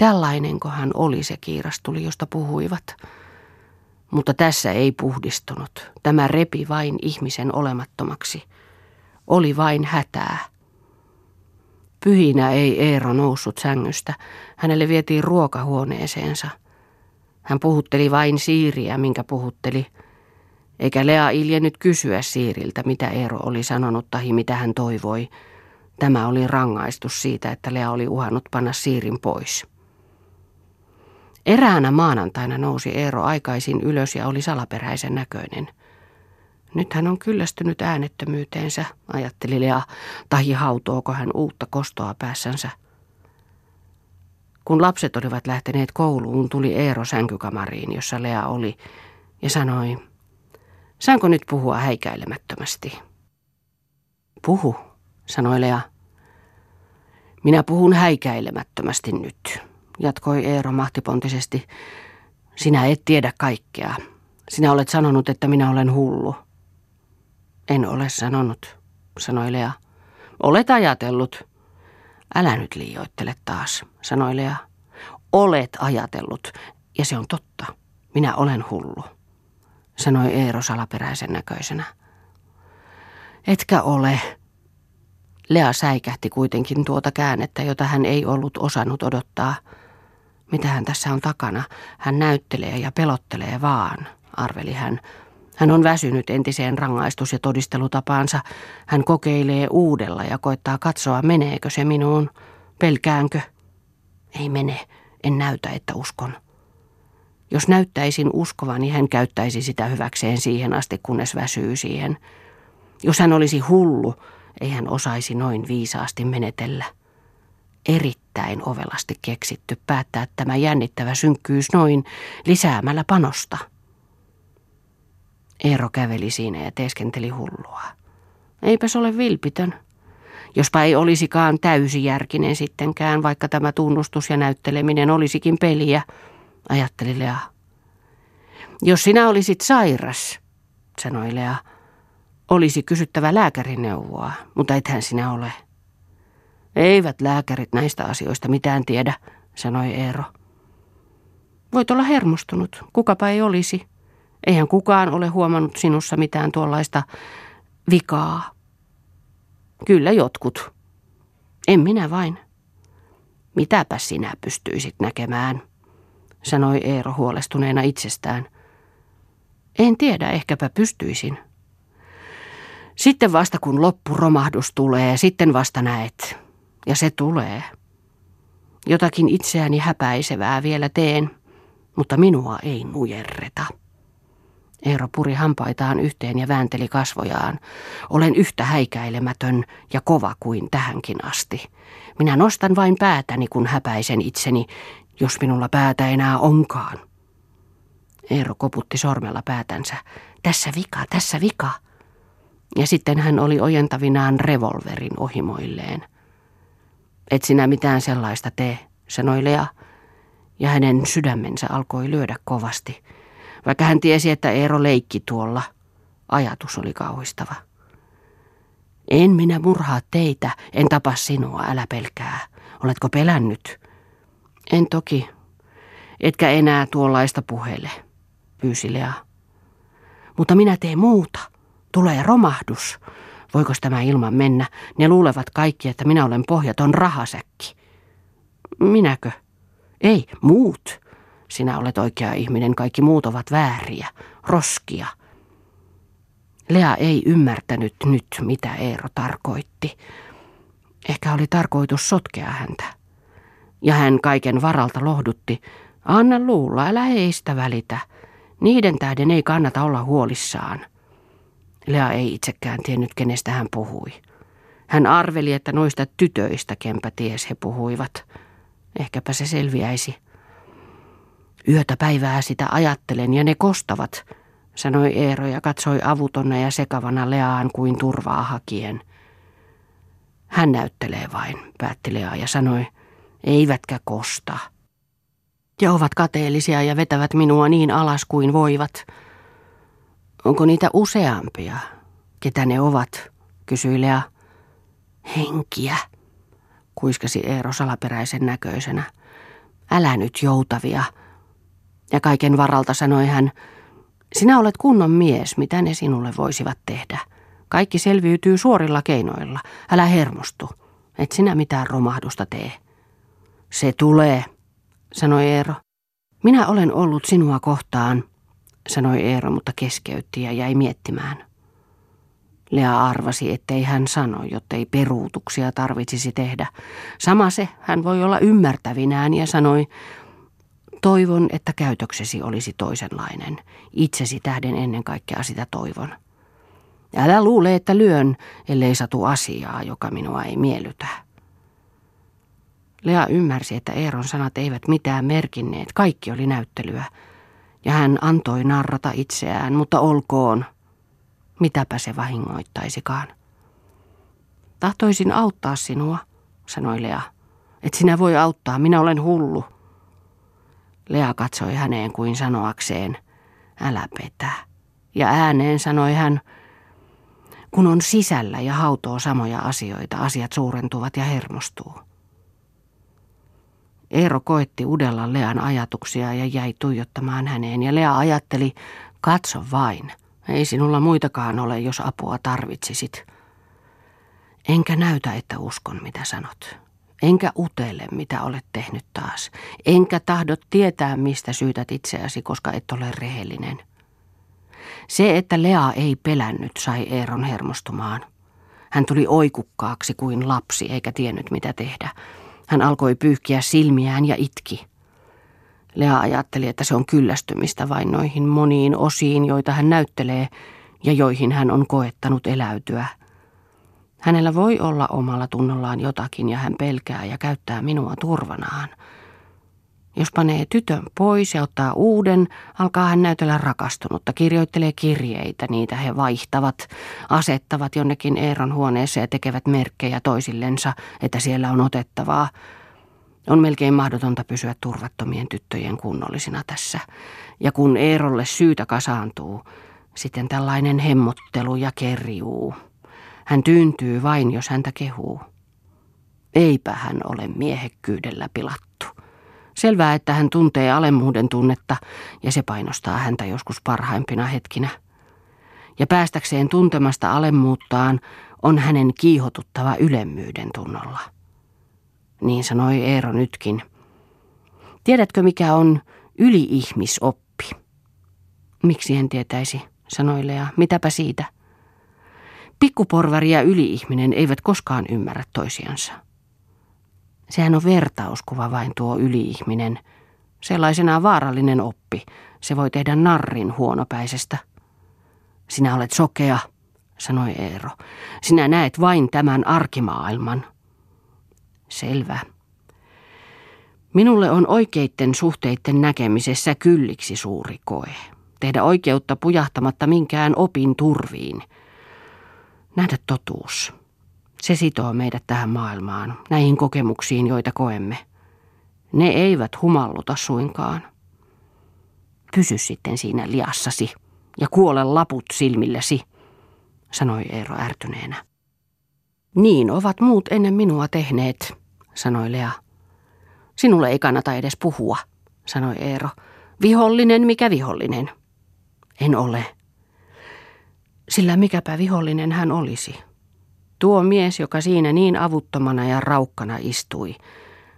Tällainenkohan oli se kiirastuli, josta puhuivat. Mutta tässä ei puhdistunut. Tämä repi vain ihmisen olemattomaksi. Oli vain hätää. Pyhinä ei Eero noussut sängystä. Hänelle vietiin ruokahuoneeseensa. Hän puhutteli vain Siiriä, minkä puhutteli. Eikä Lea iljennyt kysyä Siiriltä, mitä Eero oli sanonut tai mitä hän toivoi. Tämä oli rangaistus siitä, että Lea oli uhannut panna Siirin pois. Eräänä maanantaina nousi Eero aikaisin ylös ja oli salaperäisen näköinen. Nyt hän on kyllästynyt äänettömyyteensä, ajatteli Lea, tai hautooko hän uutta kostoa päässänsä. Kun lapset olivat lähteneet kouluun, tuli Eero sänkykamariin, jossa Lea oli, ja sanoi, saanko nyt puhua häikäilemättömästi? Puhu, sanoi Lea. Minä puhun häikäilemättömästi nyt jatkoi Eero mahtipontisesti. Sinä et tiedä kaikkea. Sinä olet sanonut, että minä olen hullu. En ole sanonut, sanoi Lea. Olet ajatellut. Älä nyt liioittele taas, sanoi Lea. Olet ajatellut, ja se on totta. Minä olen hullu, sanoi Eero salaperäisen näköisenä. Etkä ole. Lea säikähti kuitenkin tuota käännettä, jota hän ei ollut osannut odottaa – Mitähän tässä on takana? Hän näyttelee ja pelottelee vaan, arveli hän. Hän on väsynyt entiseen rangaistus- ja todistelutapaansa. Hän kokeilee uudella ja koittaa katsoa, meneekö se minuun. Pelkäänkö? Ei mene. En näytä, että uskon. Jos näyttäisin uskovani, hän käyttäisi sitä hyväkseen siihen asti, kunnes väsyy siihen. Jos hän olisi hullu, ei hän osaisi noin viisaasti menetellä. Erittäin ovelasti keksitty päättää tämä jännittävä synkkyys noin lisäämällä panosta. Eero käveli siinä ja teeskenteli hullua. Eipäs ole vilpitön. Jospa ei olisikaan täysijärkinen sittenkään, vaikka tämä tunnustus ja näytteleminen olisikin peliä, ajatteli Lea. Jos sinä olisit sairas, sanoi Lea, olisi kysyttävä lääkärineuvoa, mutta ethän sinä ole. Eivät lääkärit näistä asioista mitään tiedä, sanoi Eero. Voit olla hermostunut, kukapa ei olisi. Eihän kukaan ole huomannut sinussa mitään tuollaista vikaa. Kyllä jotkut. En minä vain. Mitäpä sinä pystyisit näkemään, sanoi Eero huolestuneena itsestään. En tiedä, ehkäpä pystyisin. Sitten vasta kun loppuromahdus tulee, sitten vasta näet. Ja se tulee. Jotakin itseäni häpäisevää vielä teen, mutta minua ei nujerreta. Eero puri hampaitaan yhteen ja väänteli kasvojaan. Olen yhtä häikäilemätön ja kova kuin tähänkin asti. Minä nostan vain päätäni, kun häpäisen itseni, jos minulla päätä enää onkaan. Eero koputti sormella päätänsä. Tässä vika, tässä vika. Ja sitten hän oli ojentavinaan revolverin ohimoilleen. Et sinä mitään sellaista tee, sanoi Lea, ja hänen sydämensä alkoi lyödä kovasti. Vaikka hän tiesi, että Eero leikki tuolla, ajatus oli kauhistava. En minä murhaa teitä, en tapa sinua, älä pelkää. Oletko pelännyt? En toki. Etkä enää tuollaista puhele, pyysi Lea. Mutta minä teen muuta. Tulee romahdus. Voiko tämä ilman mennä? Ne luulevat kaikki, että minä olen pohjaton rahasäkki. Minäkö? Ei, muut. Sinä olet oikea ihminen, kaikki muut ovat vääriä, roskia. Lea ei ymmärtänyt nyt, mitä Eero tarkoitti. Ehkä oli tarkoitus sotkea häntä. Ja hän kaiken varalta lohdutti. Anna luulla, älä heistä välitä. Niiden tähden ei kannata olla huolissaan. Lea ei itsekään tiennyt, kenestä hän puhui. Hän arveli, että noista tytöistä kempä ties he puhuivat. Ehkäpä se selviäisi. Yötä päivää sitä ajattelen ja ne kostavat, sanoi Eero ja katsoi avutonna ja sekavana Leaan kuin turvaa hakien. Hän näyttelee vain, päätti Lea ja sanoi, eivätkä kosta. Ja ovat kateellisia ja vetävät minua niin alas kuin voivat. Onko niitä useampia? Ketä ne ovat? kysyi Lea. Henkiä, kuiskasi Eero salaperäisen näköisenä. Älä nyt joutavia, ja kaiken varalta sanoi hän, sinä olet kunnon mies, mitä ne sinulle voisivat tehdä. Kaikki selviytyy suorilla keinoilla. Älä hermostu. Et sinä mitään romahdusta tee. Se tulee, sanoi Eero. Minä olen ollut sinua kohtaan, sanoi Eero, mutta keskeytti ja jäi miettimään. Lea arvasi, ettei hän sano, jottei peruutuksia tarvitsisi tehdä. Sama se, hän voi olla ymmärtävinään ja sanoi, Toivon, että käytöksesi olisi toisenlainen. Itsesi tähden ennen kaikkea sitä toivon. Älä luule, että lyön, ellei satu asiaa, joka minua ei miellytä. Lea ymmärsi, että Eeron sanat eivät mitään merkinneet. Kaikki oli näyttelyä. Ja hän antoi narrata itseään, mutta olkoon. Mitäpä se vahingoittaisikaan. Tahtoisin auttaa sinua, sanoi Lea. Et sinä voi auttaa, minä olen hullu. Lea katsoi häneen kuin sanoakseen, älä petä. Ja ääneen sanoi hän, kun on sisällä ja hautoo samoja asioita, asiat suurentuvat ja hermostuu. Eero koetti udella Lean ajatuksia ja jäi tuijottamaan häneen, ja Lea ajatteli, katso vain, ei sinulla muitakaan ole, jos apua tarvitsisit. Enkä näytä, että uskon, mitä sanot. Enkä utele, mitä olet tehnyt taas. Enkä tahdot tietää, mistä syytät itseäsi, koska et ole rehellinen. Se, että Lea ei pelännyt, sai Eeron hermostumaan. Hän tuli oikukkaaksi kuin lapsi, eikä tiennyt mitä tehdä. Hän alkoi pyyhkiä silmiään ja itki. Lea ajatteli, että se on kyllästymistä vain noihin moniin osiin, joita hän näyttelee ja joihin hän on koettanut eläytyä. Hänellä voi olla omalla tunnollaan jotakin ja hän pelkää ja käyttää minua turvanaan. Jos panee tytön pois ja ottaa uuden, alkaa hän näytellä rakastunutta, kirjoittelee kirjeitä, niitä he vaihtavat, asettavat jonnekin Eeron huoneeseen ja tekevät merkkejä toisillensa, että siellä on otettavaa. On melkein mahdotonta pysyä turvattomien tyttöjen kunnollisina tässä. Ja kun Eerolle syytä kasaantuu, sitten tällainen hemmottelu ja kerjuu. Hän tyyntyy vain, jos häntä kehuu. Eipä hän ole miehekkyydellä pilattu. Selvää, että hän tuntee alemmuuden tunnetta ja se painostaa häntä joskus parhaimpina hetkinä. Ja päästäkseen tuntemasta alemmuuttaan on hänen kiihotuttava ylemmyyden tunnolla. Niin sanoi Eero nytkin. Tiedätkö mikä on yliihmisoppi? Miksi en tietäisi, sanoi Lea. Mitäpä siitä? Pikkuporvari ja yliihminen eivät koskaan ymmärrä toisiansa. Sehän on vertauskuva vain tuo yliihminen. Sellaisenaan vaarallinen oppi. Se voi tehdä narrin huonopäisestä. Sinä olet sokea, sanoi Eero. Sinä näet vain tämän arkimaailman. Selvä. Minulle on oikeitten suhteiden näkemisessä kylliksi suuri koe. Tehdä oikeutta pujahtamatta minkään opin turviin. Nähdä totuus. Se sitoo meidät tähän maailmaan, näihin kokemuksiin, joita koemme. Ne eivät humalluta suinkaan. Pysy sitten siinä liassasi ja kuole laput silmillesi, sanoi Eero ärtyneenä. Niin ovat muut ennen minua tehneet, sanoi Lea. Sinulle ei kannata edes puhua, sanoi Eero. Vihollinen mikä vihollinen. En ole. Sillä mikäpä vihollinen hän olisi. Tuo mies, joka siinä niin avuttomana ja raukkana istui,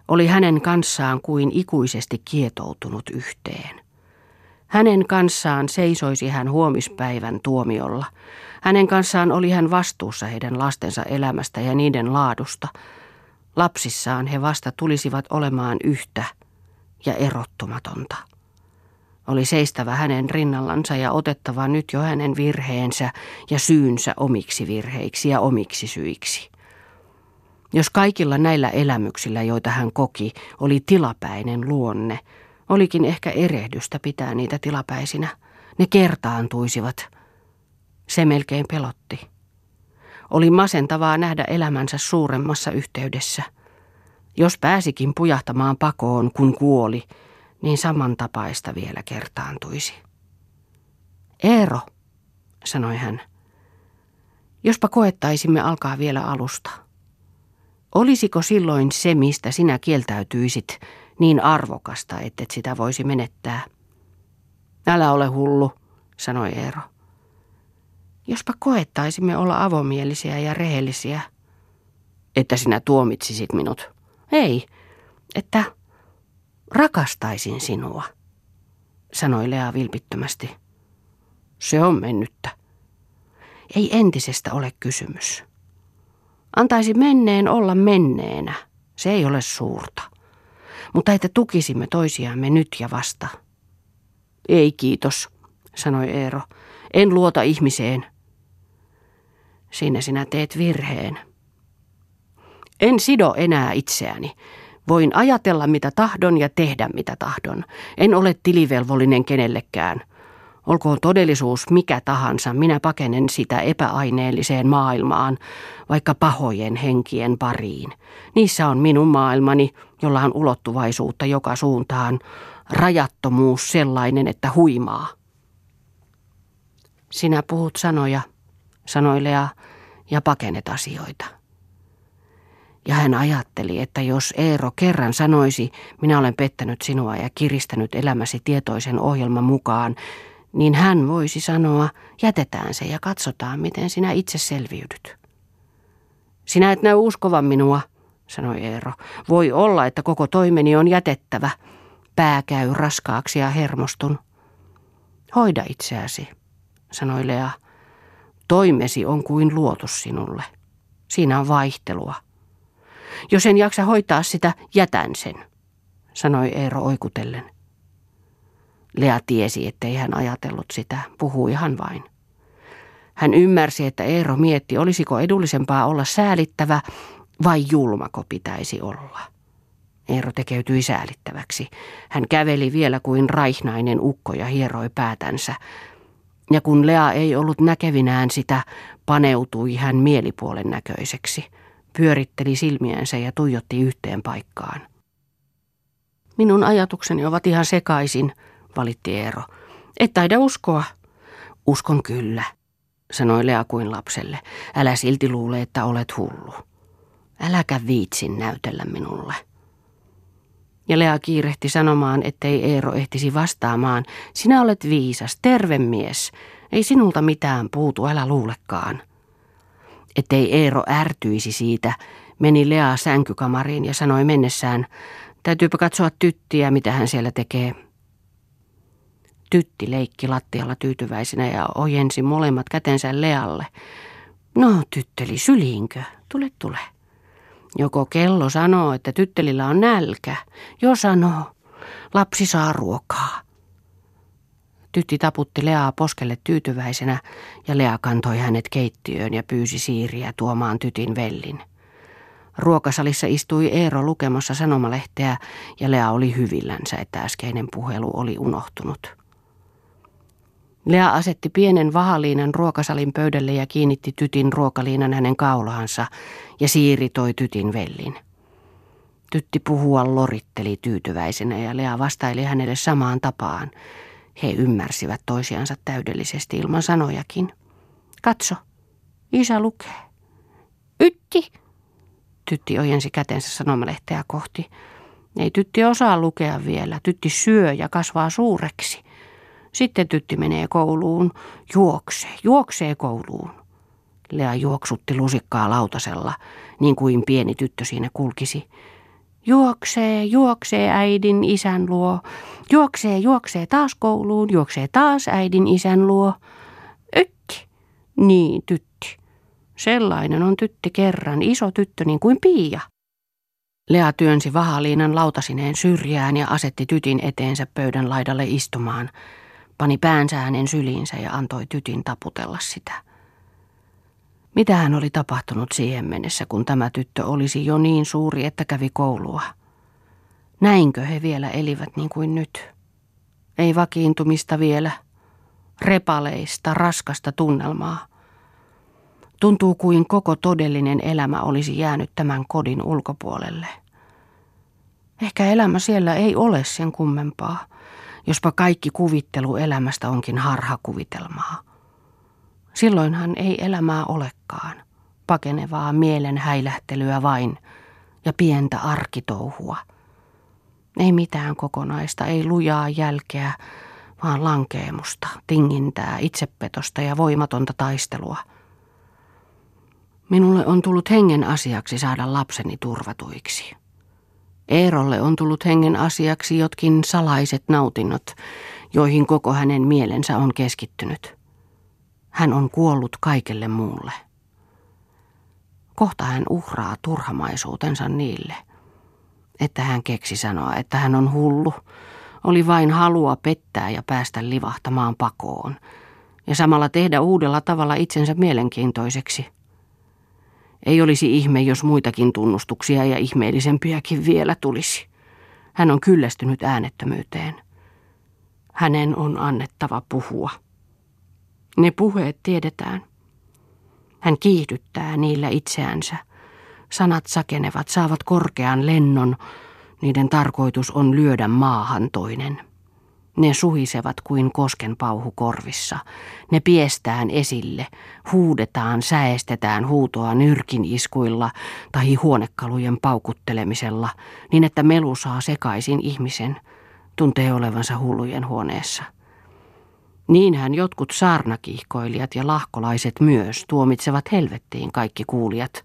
oli hänen kanssaan kuin ikuisesti kietoutunut yhteen. Hänen kanssaan seisoisi hän huomispäivän tuomiolla. Hänen kanssaan oli hän vastuussa heidän lastensa elämästä ja niiden laadusta. Lapsissaan he vasta tulisivat olemaan yhtä ja erottumatonta. Oli seistävä hänen rinnallansa ja otettava nyt jo hänen virheensä ja syynsä omiksi virheiksi ja omiksi syiksi. Jos kaikilla näillä elämyksillä, joita hän koki, oli tilapäinen luonne, olikin ehkä erehdystä pitää niitä tilapäisinä. Ne kertaantuisivat. Se melkein pelotti. Oli masentavaa nähdä elämänsä suuremmassa yhteydessä. Jos pääsikin pujahtamaan pakoon, kun kuoli – niin samantapaista vielä kertaantuisi. Eero, sanoi hän, jospa koettaisimme alkaa vielä alusta. Olisiko silloin se, mistä sinä kieltäytyisit, niin arvokasta, ettet sitä voisi menettää? Älä ole hullu, sanoi Eero. Jospa koettaisimme olla avomielisiä ja rehellisiä. Että sinä tuomitsisit minut. Ei, että Rakastaisin sinua, sanoi Lea vilpittömästi. Se on mennyttä. Ei entisestä ole kysymys. Antaisi menneen olla menneenä. Se ei ole suurta. Mutta että tukisimme toisiamme nyt ja vasta. Ei kiitos, sanoi Eero. En luota ihmiseen. Siinä sinä teet virheen. En sido enää itseäni. Voin ajatella mitä tahdon ja tehdä mitä tahdon. En ole tilivelvollinen kenellekään. Olkoon todellisuus mikä tahansa, minä pakenen sitä epäaineelliseen maailmaan, vaikka pahojen henkien pariin. Niissä on minun maailmani, jolla on ulottuvaisuutta joka suuntaan, rajattomuus sellainen, että huimaa. Sinä puhut sanoja, sanoi Lea, ja pakenet asioita. Ja hän ajatteli, että jos Eero kerran sanoisi, minä olen pettänyt sinua ja kiristänyt elämäsi tietoisen ohjelman mukaan, niin hän voisi sanoa, jätetään se ja katsotaan, miten sinä itse selviydyt. Sinä et näy uskovan minua, sanoi Eero. Voi olla, että koko toimeni on jätettävä. Pää käy raskaaksi ja hermostun. Hoida itseäsi, sanoi Lea. Toimesi on kuin luotu sinulle. Siinä on vaihtelua. Jos en jaksa hoitaa sitä, jätän sen, sanoi Eero oikutellen. Lea tiesi, ettei hän ajatellut sitä, puhui ihan vain. Hän ymmärsi, että Eero mietti, olisiko edullisempaa olla säälittävä vai julmako pitäisi olla. Eero tekeytyi säälittäväksi. Hän käveli vielä kuin raihnainen ukko ja hieroi päätänsä. Ja kun Lea ei ollut näkevinään sitä, paneutui hän mielipuolen näköiseksi. Pyöritteli silmiensä ja tuijotti yhteen paikkaan. Minun ajatukseni ovat ihan sekaisin, valitti Eero. Et taida uskoa. Uskon kyllä, sanoi Lea kuin lapselle. Älä silti luule, että olet hullu. Äläkä viitsin näytellä minulle. Ja Lea kiirehti sanomaan, ettei Eero ehtisi vastaamaan. Sinä olet viisas, terve mies. Ei sinulta mitään puutu, älä luulekaan. Ettei Eero ärtyisi siitä, meni Lea sänkykamariin ja sanoi mennessään, täytyypä katsoa tyttiä, mitä hän siellä tekee. Tytti leikki lattialla tyytyväisenä ja ojensi molemmat kätensä Lealle. No, tytteli, syliinkö? Tule, tule. Joko kello sanoo, että tyttelillä on nälkä. Jo sanoo, lapsi saa ruokaa. Tytti taputti Leaa poskelle tyytyväisenä ja Lea kantoi hänet keittiöön ja pyysi siiriä tuomaan tytin vellin. Ruokasalissa istui Eero lukemassa sanomalehteä ja Lea oli hyvillänsä, että äskeinen puhelu oli unohtunut. Lea asetti pienen vahaliinan ruokasalin pöydälle ja kiinnitti tytin ruokaliinan hänen kaulaansa ja siiri toi tytin vellin. Tytti puhua loritteli tyytyväisenä ja Lea vastaili hänelle samaan tapaan. He ymmärsivät toisiansa täydellisesti ilman sanojakin. Katso, isä lukee. Ytti! Tytti ojensi kätensä sanomalehteä kohti. Ei tytti osaa lukea vielä. Tytti syö ja kasvaa suureksi. Sitten tytti menee kouluun, juoksee, juoksee kouluun. Lea juoksutti lusikkaa lautasella, niin kuin pieni tyttö siinä kulkisi. Juoksee, juoksee äidin isän luo. Juoksee, juoksee taas kouluun, juoksee taas äidin isän luo. Ytti. Niin, tytti. Sellainen on tytti kerran, iso tyttö niin kuin Piia. Lea työnsi vahaliinan lautasineen syrjään ja asetti tytin eteensä pöydän laidalle istumaan – pani päänsä hänen syliinsä ja antoi tytin taputella sitä. Mitä hän oli tapahtunut siihen mennessä, kun tämä tyttö olisi jo niin suuri, että kävi koulua? Näinkö he vielä elivät niin kuin nyt? Ei vakiintumista vielä, repaleista, raskasta tunnelmaa. Tuntuu kuin koko todellinen elämä olisi jäänyt tämän kodin ulkopuolelle. Ehkä elämä siellä ei ole sen kummempaa jospa kaikki kuvittelu elämästä onkin harhakuvitelmaa. Silloinhan ei elämää olekaan, pakenevaa mielen häilähtelyä vain ja pientä arkitouhua. Ei mitään kokonaista, ei lujaa jälkeä, vaan lankeemusta, tingintää, itsepetosta ja voimatonta taistelua. Minulle on tullut hengen asiaksi saada lapseni turvatuiksi. Eerolle on tullut hengen asiaksi jotkin salaiset nautinnot, joihin koko hänen mielensä on keskittynyt. Hän on kuollut kaikelle muulle. Kohta hän uhraa turhamaisuutensa niille, että hän keksi sanoa, että hän on hullu, oli vain halua pettää ja päästä livahtamaan pakoon, ja samalla tehdä uudella tavalla itsensä mielenkiintoiseksi – ei olisi ihme, jos muitakin tunnustuksia ja ihmeellisempiäkin vielä tulisi. Hän on kyllästynyt äänettömyyteen. Hänen on annettava puhua. Ne puheet tiedetään. Hän kiihdyttää niillä itseänsä. Sanat sakenevat, saavat korkean lennon. Niiden tarkoitus on lyödä maahan toinen. Ne suhisevat kuin kosken pauhu korvissa. Ne piestään esille, huudetaan, säestetään huutoa nyrkin iskuilla tai huonekalujen paukuttelemisella, niin että melu saa sekaisin ihmisen, tuntee olevansa hullujen huoneessa. Niinhän jotkut saarnakihkoilijat ja lahkolaiset myös tuomitsevat helvettiin kaikki kuulijat,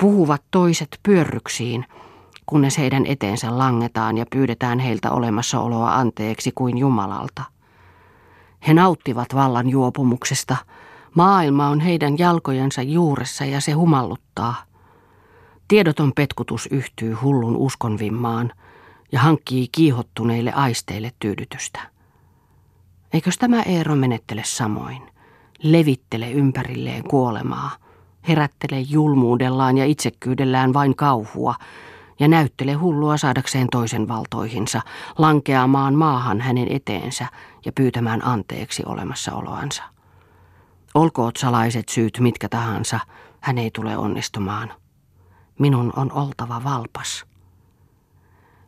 Puhuvat toiset pyörryksiin, kunnes heidän eteensä langetaan ja pyydetään heiltä olemassaoloa anteeksi kuin Jumalalta. He nauttivat vallan juopumuksesta. Maailma on heidän jalkojensa juuressa ja se humalluttaa. Tiedoton petkutus yhtyy hullun uskonvimmaan ja hankkii kiihottuneille aisteille tyydytystä. Eikös tämä Eero menettele samoin? Levittele ympärilleen kuolemaa, herättele julmuudellaan ja itsekkyydellään vain kauhua ja näyttele hullua saadakseen toisen valtoihinsa, lankeamaan maahan hänen eteensä ja pyytämään anteeksi olemassaoloansa. Olkoot salaiset syyt mitkä tahansa, hän ei tule onnistumaan. Minun on oltava valpas.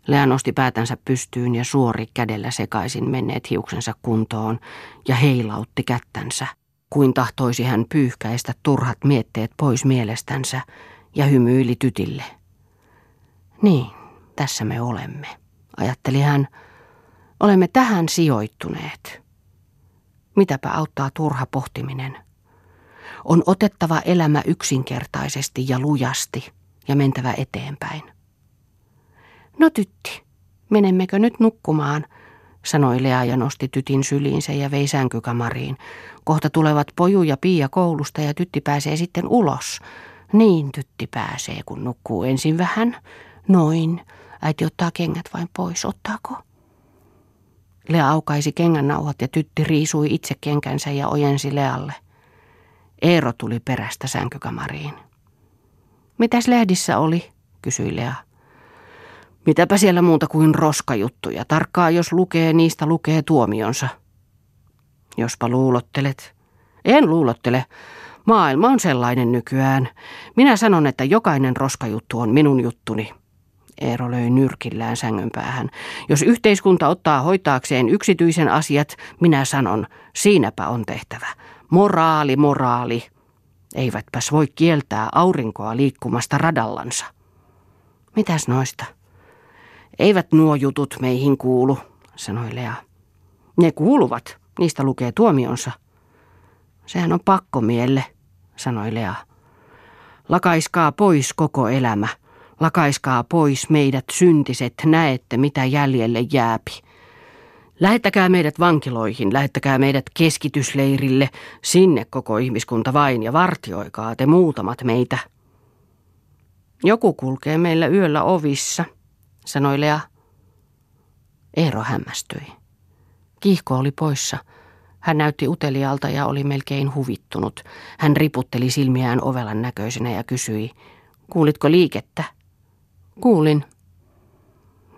Lea nosti päätänsä pystyyn ja suori kädellä sekaisin menneet hiuksensa kuntoon ja heilautti kättänsä, kuin tahtoisi hän pyyhkäistä turhat mietteet pois mielestänsä ja hymyili tytille. Niin, tässä me olemme, ajatteli hän. Olemme tähän sijoittuneet. Mitäpä auttaa turha pohtiminen? On otettava elämä yksinkertaisesti ja lujasti ja mentävä eteenpäin. No tytti, menemmekö nyt nukkumaan, sanoi Lea ja nosti tytin syliinsä ja vei sänkykamariin. Kohta tulevat Poju ja Pia koulusta ja tytti pääsee sitten ulos. Niin tytti pääsee, kun nukkuu ensin vähän. Noin. Äiti ottaa kengät vain pois, ottaako? Lea aukaisi nauhat ja tytti riisui itse kenkänsä ja ojensi Lealle. Eero tuli perästä sänkykamariin. Mitäs lehdissä oli? kysyi Lea. Mitäpä siellä muuta kuin roskajuttuja. Tarkkaa jos lukee, niistä lukee tuomionsa. Jospa luulottelet. En luulottele. Maailma on sellainen nykyään. Minä sanon, että jokainen roskajuttu on minun juttuni. Eero löi nyrkillään sängyn päähän. Jos yhteiskunta ottaa hoitaakseen yksityisen asiat, minä sanon, siinäpä on tehtävä. Moraali, moraali. Eivätpäs voi kieltää aurinkoa liikkumasta radallansa. Mitäs noista? Eivät nuo jutut meihin kuulu, sanoi Lea. Ne kuuluvat, niistä lukee tuomionsa. Sehän on pakkomielle, sanoi Lea. Lakaiskaa pois koko elämä. Lakaiskaa pois meidät syntiset, näette mitä jäljelle jääpi. Lähettäkää meidät vankiloihin, lähettäkää meidät keskitysleirille, sinne koko ihmiskunta vain ja vartioikaa te muutamat meitä. Joku kulkee meillä yöllä ovissa, sanoi Lea. Eero hämmästyi. Kiihko oli poissa. Hän näytti utelialta ja oli melkein huvittunut. Hän riputteli silmiään ovelan näköisenä ja kysyi, kuulitko liikettä? Kuulin.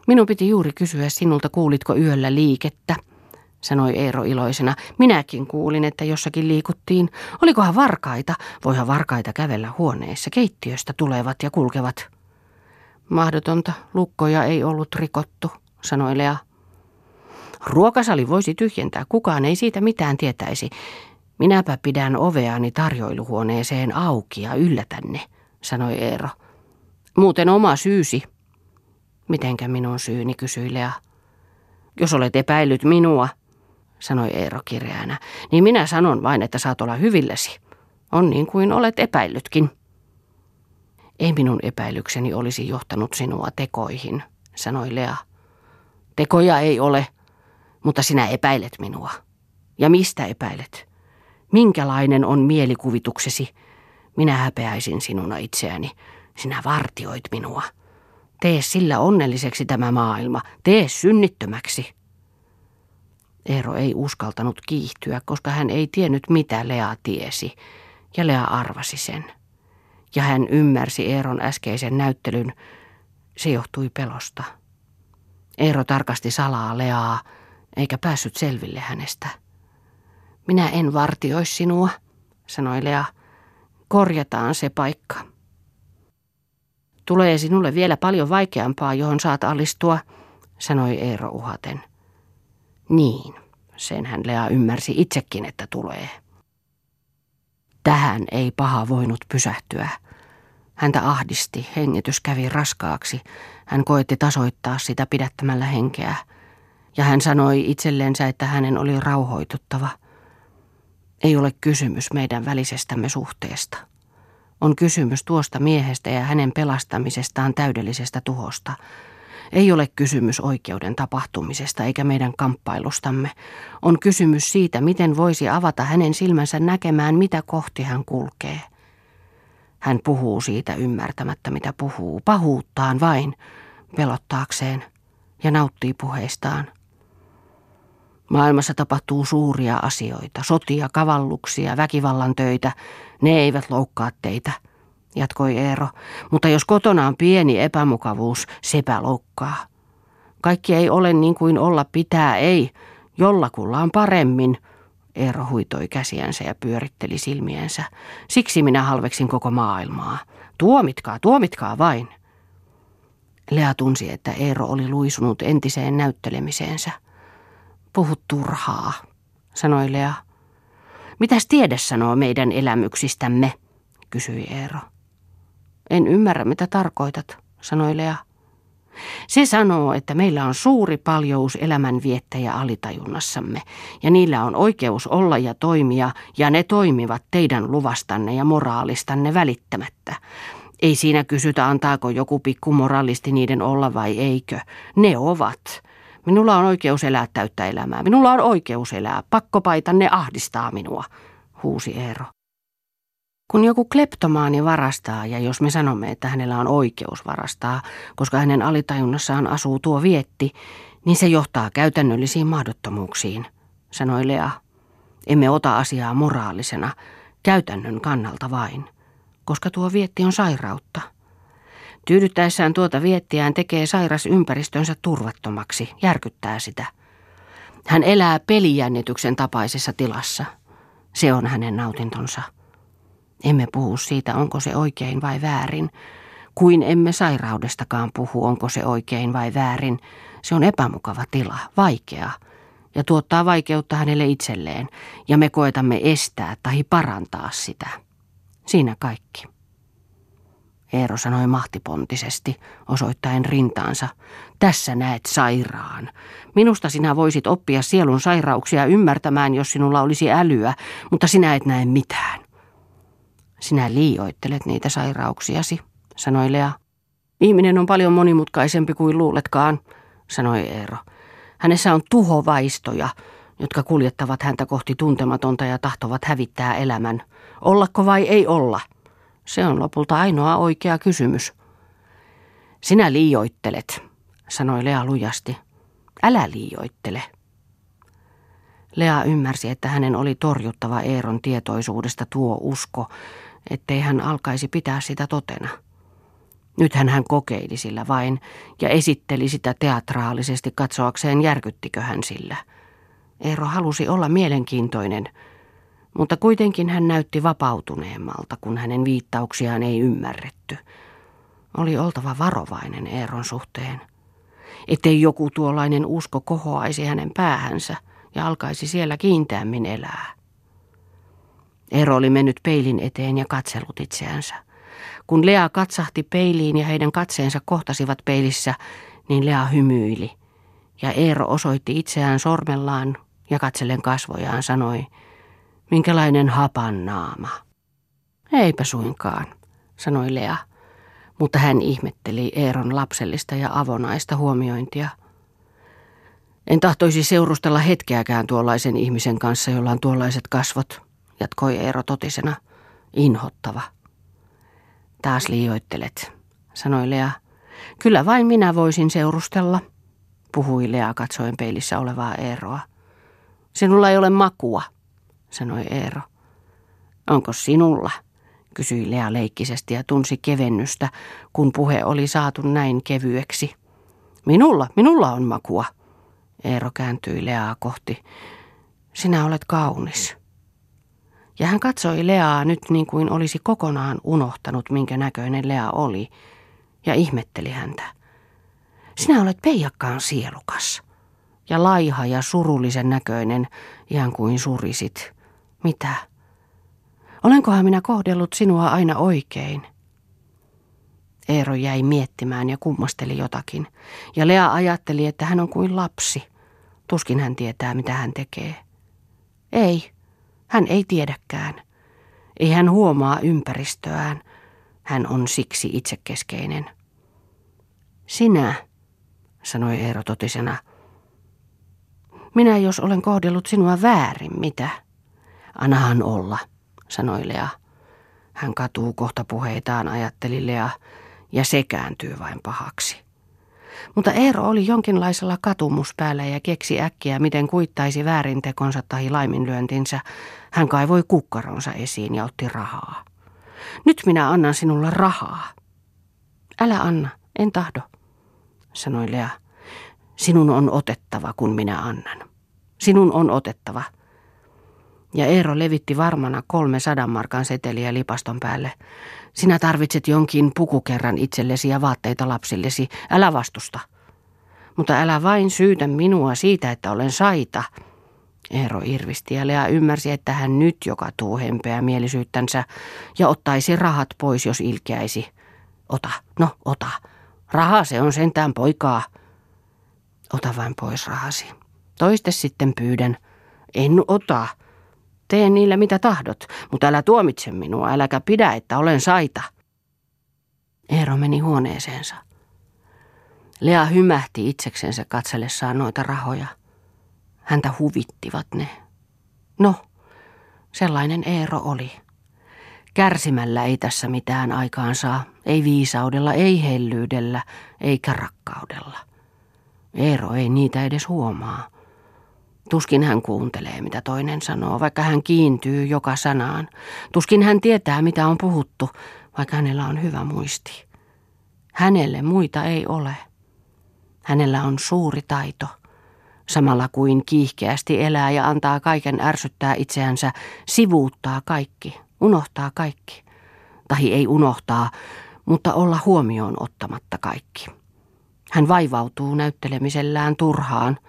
Minun piti juuri kysyä sinulta, kuulitko yöllä liikettä, sanoi Eero iloisena. Minäkin kuulin, että jossakin liikuttiin. Olikohan varkaita? Voihan varkaita kävellä huoneessa. Keittiöstä tulevat ja kulkevat. Mahdotonta, lukkoja ei ollut rikottu, sanoi Lea. Ruokasali voisi tyhjentää, kukaan ei siitä mitään tietäisi. Minäpä pidän oveani tarjoiluhuoneeseen auki ja yllätänne, sanoi Eero. Muuten oma syysi. Mitenkä minun syyni, kysyi Lea. Jos olet epäillyt minua, sanoi Eero kireänä, niin minä sanon vain, että saat olla hyvillesi. On niin kuin olet epäillytkin. Ei minun epäilykseni olisi johtanut sinua tekoihin, sanoi Lea. Tekoja ei ole, mutta sinä epäilet minua. Ja mistä epäilet? Minkälainen on mielikuvituksesi? Minä häpeäisin sinuna itseäni. Sinä vartioit minua. Tee sillä onnelliseksi tämä maailma. Tee synnittömäksi. Eero ei uskaltanut kiihtyä, koska hän ei tiennyt mitä Lea tiesi, ja Lea arvasi sen ja hän ymmärsi Eeron äskeisen näyttelyn. Se johtui pelosta. Eero tarkasti salaa Leaa, eikä päässyt selville hänestä. Minä en vartioi sinua, sanoi Lea. Korjataan se paikka. Tulee sinulle vielä paljon vaikeampaa, johon saat alistua, sanoi Eero uhaten. Niin, sen hän Lea ymmärsi itsekin, että tulee. Tähän ei paha voinut pysähtyä. Häntä ahdisti, hengitys kävi raskaaksi. Hän koetti tasoittaa sitä pidättämällä henkeä. Ja hän sanoi itsellensä, että hänen oli rauhoituttava. Ei ole kysymys meidän välisestämme suhteesta. On kysymys tuosta miehestä ja hänen pelastamisestaan täydellisestä tuhosta. Ei ole kysymys oikeuden tapahtumisesta eikä meidän kamppailustamme. On kysymys siitä, miten voisi avata hänen silmänsä näkemään, mitä kohti hän kulkee. Hän puhuu siitä ymmärtämättä, mitä puhuu, pahuuttaan vain, pelottaakseen, ja nauttii puheistaan. Maailmassa tapahtuu suuria asioita, sotia, kavalluksia, väkivallan töitä. Ne eivät loukkaa teitä, jatkoi Eero. Mutta jos kotona on pieni epämukavuus, sepä loukkaa. Kaikki ei ole niin kuin olla pitää, ei. Jollakulla on paremmin. Eero huitoi käsiänsä ja pyöritteli silmiensä. Siksi minä halveksin koko maailmaa. Tuomitkaa, tuomitkaa vain. Lea tunsi, että Eero oli luisunut entiseen näyttelemiseensä. Puhut turhaa, sanoi Lea. Mitäs tiede sanoo meidän elämyksistämme, kysyi Eero. En ymmärrä, mitä tarkoitat, sanoi Lea. Se sanoo, että meillä on suuri paljous elämänviettäjä alitajunnassamme, ja niillä on oikeus olla ja toimia, ja ne toimivat teidän luvastanne ja moraalistanne välittämättä. Ei siinä kysytä, antaako joku pikku moralisti niiden olla vai eikö. Ne ovat. Minulla on oikeus elää täyttä elämää. Minulla on oikeus elää. Pakkopaita ne ahdistaa minua, huusi Eero. Kun joku kleptomaani varastaa, ja jos me sanomme, että hänellä on oikeus varastaa, koska hänen alitajunnassaan asuu tuo vietti, niin se johtaa käytännöllisiin mahdottomuuksiin, sanoi Lea. Emme ota asiaa moraalisena, käytännön kannalta vain, koska tuo vietti on sairautta. Tyydyttäessään tuota viettiään tekee sairas ympäristönsä turvattomaksi, järkyttää sitä. Hän elää pelijännityksen tapaisessa tilassa. Se on hänen nautintonsa. Emme puhu siitä, onko se oikein vai väärin, kuin emme sairaudestakaan puhu, onko se oikein vai väärin. Se on epämukava tila, vaikea, ja tuottaa vaikeutta hänelle itselleen, ja me koetamme estää tai parantaa sitä. Siinä kaikki. Eero sanoi mahtipontisesti, osoittaen rintaansa. Tässä näet sairaan. Minusta sinä voisit oppia sielun sairauksia ymmärtämään, jos sinulla olisi älyä, mutta sinä et näe mitään. Sinä liioittelet niitä sairauksiasi, sanoi Lea. Ihminen on paljon monimutkaisempi kuin luuletkaan, sanoi Eero. Hänessä on tuhovaistoja, jotka kuljettavat häntä kohti tuntematonta ja tahtovat hävittää elämän. Ollako vai ei olla? Se on lopulta ainoa oikea kysymys. Sinä liioittelet, sanoi Lea lujasti. Älä liioittele. Lea ymmärsi, että hänen oli torjuttava Eeron tietoisuudesta tuo usko, ettei hän alkaisi pitää sitä totena. Nythän hän kokeili sillä vain ja esitteli sitä teatraalisesti katsoakseen järkyttikö hän sillä. Eero halusi olla mielenkiintoinen, mutta kuitenkin hän näytti vapautuneemmalta, kun hänen viittauksiaan ei ymmärretty. Oli oltava varovainen Eeron suhteen, ettei joku tuollainen usko kohoaisi hänen päähänsä ja alkaisi siellä kiinteämmin elää. Eero oli mennyt peilin eteen ja katsellut itseänsä. Kun Lea katsahti peiliin ja heidän katseensa kohtasivat peilissä, niin Lea hymyili. Ja Eero osoitti itseään sormellaan ja katsellen kasvojaan sanoi, minkälainen hapan naama. Eipä suinkaan, sanoi Lea, mutta hän ihmetteli Eeron lapsellista ja avonaista huomiointia. En tahtoisi seurustella hetkeäkään tuollaisen ihmisen kanssa, jolla on tuollaiset kasvot, jatkoi Eero totisena. Inhottava. Taas liioittelet, sanoi Lea. Kyllä vain minä voisin seurustella, puhui Lea katsoen peilissä olevaa Eeroa. Sinulla ei ole makua, sanoi Eero. Onko sinulla? kysyi Lea leikkisesti ja tunsi kevennystä, kun puhe oli saatu näin kevyeksi. Minulla, minulla on makua. Eero kääntyi Leaa kohti. Sinä olet kaunis. Ja hän katsoi Leaa nyt niin kuin olisi kokonaan unohtanut, minkä näköinen Lea oli, ja ihmetteli häntä. Sinä olet peijakkaan sielukas, ja laiha ja surullisen näköinen, ihan kuin surisit. Mitä? Olenkohan minä kohdellut sinua aina oikein? Eero jäi miettimään ja kummasteli jotakin, ja Lea ajatteli, että hän on kuin lapsi. Tuskin hän tietää, mitä hän tekee. Ei, hän ei tiedäkään. Ei hän huomaa ympäristöään. Hän on siksi itsekeskeinen. Sinä, sanoi Eero totisena. Minä jos olen kohdellut sinua väärin, mitä? Anahan olla, sanoi Lea. Hän katuu kohta puheitaan, ajatteli Lea, ja se kääntyy vain pahaksi. Mutta Eero oli jonkinlaisella katumuspäällä ja keksi äkkiä, miten kuittaisi väärintekonsa tai laiminlyöntinsä. Hän kaivoi kukkaronsa esiin ja otti rahaa. Nyt minä annan sinulle rahaa. Älä anna, en tahdo, sanoi Lea. Sinun on otettava, kun minä annan. Sinun on otettava. Ja Eero levitti varmana kolme sadan markan seteliä lipaston päälle. Sinä tarvitset jonkin pukukerran itsellesi ja vaatteita lapsillesi. Älä vastusta. Mutta älä vain syytä minua siitä, että olen saita. Eero irvisti ja Lea ymmärsi, että hän nyt joka tuu hempeä mielisyyttänsä ja ottaisi rahat pois, jos ilkeäisi. Ota, no ota. Raha se on sentään poikaa. Ota vain pois rahasi. Toiste sitten pyydän. En ota. Tee niillä mitä tahdot, mutta älä tuomitse minua, äläkä pidä, että olen saita. Eero meni huoneeseensa. Lea hymähti itseksensä katsellessaan noita rahoja. Häntä huvittivat ne. No, sellainen Eero oli. Kärsimällä ei tässä mitään aikaan saa, ei viisaudella, ei hellyydellä, eikä rakkaudella. Eero ei niitä edes huomaa. Tuskin hän kuuntelee, mitä toinen sanoo, vaikka hän kiintyy joka sanaan. Tuskin hän tietää, mitä on puhuttu, vaikka hänellä on hyvä muisti. Hänelle muita ei ole. Hänellä on suuri taito. Samalla kuin kiihkeästi elää ja antaa kaiken ärsyttää itseänsä, sivuuttaa kaikki, unohtaa kaikki. Tai ei unohtaa, mutta olla huomioon ottamatta kaikki. Hän vaivautuu näyttelemisellään turhaan –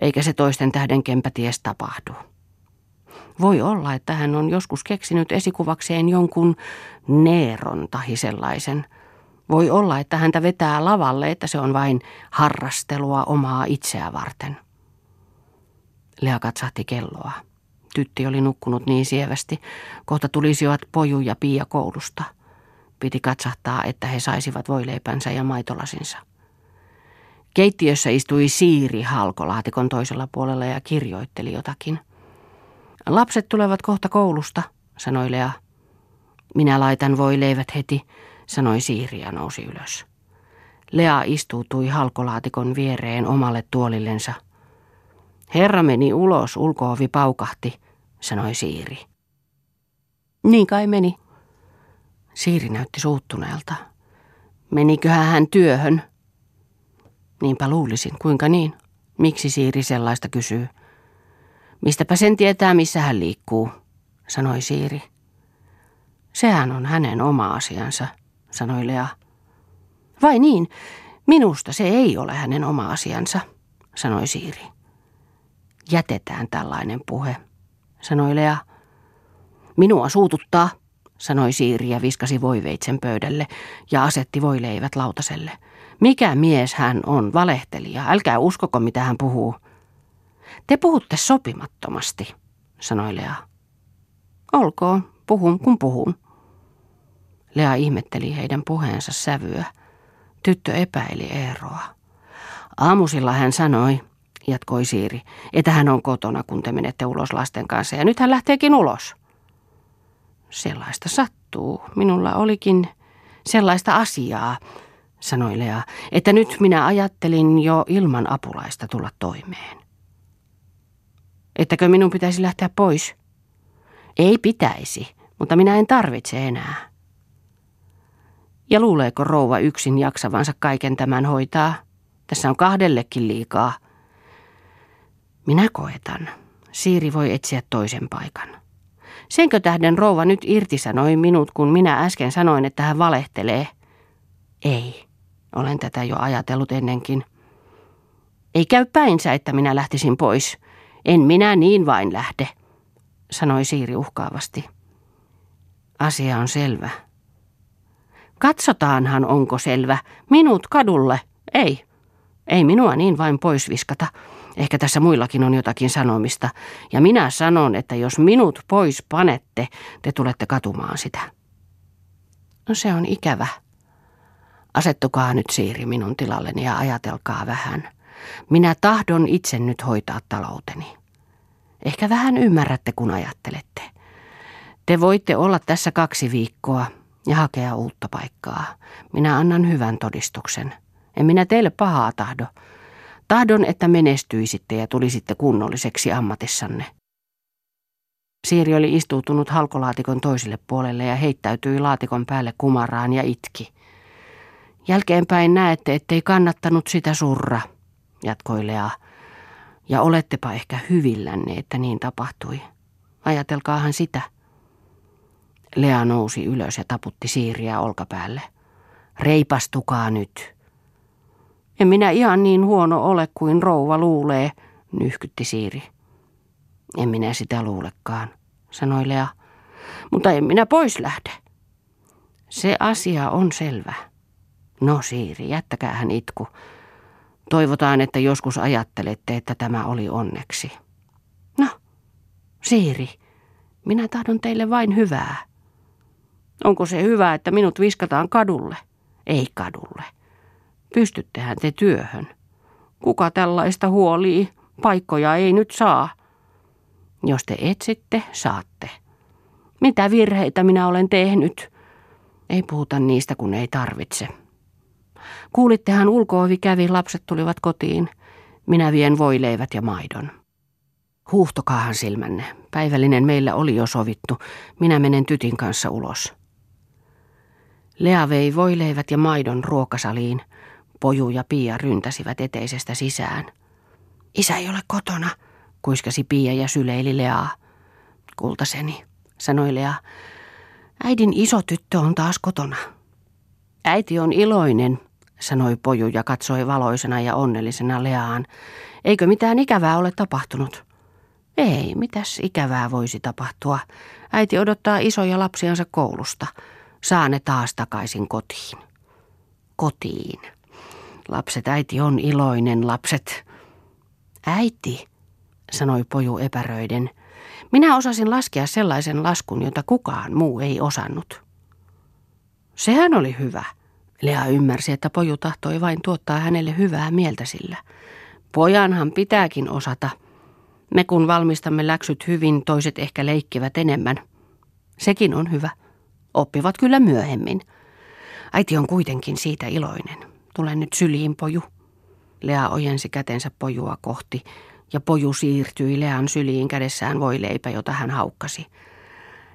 eikä se toisten tähden kempäties tapahdu. Voi olla, että hän on joskus keksinyt esikuvakseen jonkun neeron tahi sellaisen. Voi olla, että häntä vetää lavalle, että se on vain harrastelua omaa itseä varten. Lea katsahti kelloa. Tytti oli nukkunut niin sievästi, kohta tulisivat Poju ja Pia koulusta. Piti katsahtaa, että he saisivat voileipänsä ja maitolasinsa. Keittiössä istui Siiri halkolaatikon toisella puolella ja kirjoitteli jotakin. Lapset tulevat kohta koulusta, sanoi Lea. Minä laitan voi leivät heti, sanoi Siiri ja nousi ylös. Lea istuutui halkolaatikon viereen omalle tuolillensa. Herra meni ulos, ulkoovi paukahti, sanoi Siiri. Niin kai meni. Siiri näytti suuttuneelta. Meniköhän hän työhön, Niinpä luulisin, kuinka niin? Miksi Siiri sellaista kysyy? Mistäpä sen tietää, missä hän liikkuu, sanoi Siiri. Sehän on hänen oma asiansa, sanoi Lea. Vai niin, minusta se ei ole hänen oma asiansa, sanoi Siiri. Jätetään tällainen puhe, sanoi Lea. Minua suututtaa, sanoi Siiri ja viskasi voiveitsen pöydälle ja asetti voileivät lautaselle. Mikä mies hän on, valehtelija, älkää uskoko mitä hän puhuu. Te puhutte sopimattomasti, sanoi Lea. Olkoon, puhun kun puhun. Lea ihmetteli heidän puheensa sävyä. Tyttö epäili Eeroa. Aamusilla hän sanoi, jatkoi Siiri, että hän on kotona, kun te menette ulos lasten kanssa, ja nyt hän lähteekin ulos. Sellaista sattuu. Minulla olikin sellaista asiaa, sanoi Lea, että nyt minä ajattelin jo ilman apulaista tulla toimeen. Ettäkö minun pitäisi lähteä pois? Ei pitäisi, mutta minä en tarvitse enää. Ja luuleeko rouva yksin jaksavansa kaiken tämän hoitaa? Tässä on kahdellekin liikaa. Minä koetan. Siiri voi etsiä toisen paikan. Senkö tähden rouva nyt irtisanoi minut, kun minä äsken sanoin, että hän valehtelee? Ei. Olen tätä jo ajatellut ennenkin. Ei käy päinsä, että minä lähtisin pois. En minä niin vain lähde, sanoi Siiri uhkaavasti. Asia on selvä. Katsotaanhan, onko selvä. Minut kadulle. Ei. Ei minua niin vain pois viskata. Ehkä tässä muillakin on jotakin sanomista, ja minä sanon, että jos minut pois panette, te tulette katumaan sitä. No se on ikävä. Asettukaa nyt Siiri minun tilalleni ja ajatelkaa vähän. Minä tahdon itse nyt hoitaa talouteni. Ehkä vähän ymmärrätte, kun ajattelette. Te voitte olla tässä kaksi viikkoa ja hakea uutta paikkaa. Minä annan hyvän todistuksen. En minä teille pahaa tahdo. Tahdon, että menestyisitte ja tulisitte kunnolliseksi ammatissanne. Siiri oli istuutunut halkolaatikon toiselle puolelle ja heittäytyi laatikon päälle kumaraan ja itki. Jälkeenpäin näette, ettei kannattanut sitä surra, jatkoi Lea. Ja olettepa ehkä hyvillänne, että niin tapahtui. Ajatelkaahan sitä. Lea nousi ylös ja taputti Siiriä olkapäälle. Reipastukaa nyt. En minä ihan niin huono ole kuin rouva luulee, nyhkytti Siiri. En minä sitä luulekaan, sanoi Lea. Mutta en minä pois lähde. Se asia on selvä. No Siiri, jättäkää hän itku. Toivotaan, että joskus ajattelette, että tämä oli onneksi. No, Siiri, minä tahdon teille vain hyvää. Onko se hyvä, että minut viskataan kadulle? Ei kadulle. Pystyttehän te työhön. Kuka tällaista huolii? Paikkoja ei nyt saa. Jos te etsitte, saatte. Mitä virheitä minä olen tehnyt? Ei puhuta niistä, kun ei tarvitse. Kuulittehan ulkoovi kävi, lapset tulivat kotiin. Minä vien voileivät ja maidon. Huuhtokaahan silmänne. Päivällinen meillä oli jo sovittu. Minä menen tytin kanssa ulos. Lea vei voileivät ja maidon ruokasaliin. Poju ja Pia ryntäsivät eteisestä sisään. Isä ei ole kotona, kuiskasi Pia ja syleili Leaa. Kultaseni, sanoi Lea. Äidin iso tyttö on taas kotona. Äiti on iloinen, sanoi Poju ja katsoi valoisena ja onnellisena Leaan. Eikö mitään ikävää ole tapahtunut? Ei, mitäs ikävää voisi tapahtua. Äiti odottaa isoja lapsiansa koulusta. Saa ne taas takaisin kotiin. Kotiin. Lapset, äiti on iloinen, lapset. Äiti, sanoi poju epäröiden. Minä osasin laskea sellaisen laskun, jota kukaan muu ei osannut. Sehän oli hyvä. Lea ymmärsi, että poju tahtoi vain tuottaa hänelle hyvää mieltä sillä. Pojanhan pitääkin osata. Me kun valmistamme läksyt hyvin, toiset ehkä leikkivät enemmän. Sekin on hyvä. Oppivat kyllä myöhemmin. Äiti on kuitenkin siitä iloinen. Tule nyt syliin, poju. Lea ojensi kätensä pojua kohti, ja poju siirtyi Lean syliin kädessään voileipä, jota hän haukkasi.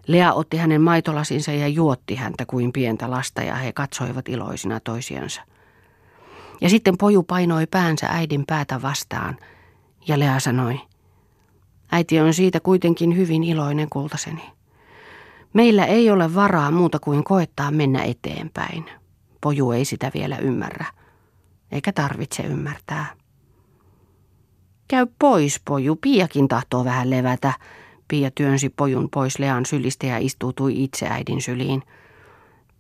Lea otti hänen maitolasinsa ja juotti häntä kuin pientä lasta, ja he katsoivat iloisina toisiansa. Ja sitten poju painoi päänsä äidin päätä vastaan, ja Lea sanoi, äiti on siitä kuitenkin hyvin iloinen kultaseni. Meillä ei ole varaa muuta kuin koettaa mennä eteenpäin. Poju ei sitä vielä ymmärrä, eikä tarvitse ymmärtää. Käy pois, poju. Piakin tahtoo vähän levätä. Pia työnsi pojun pois Lean sylistä ja istuutui itse äidin syliin.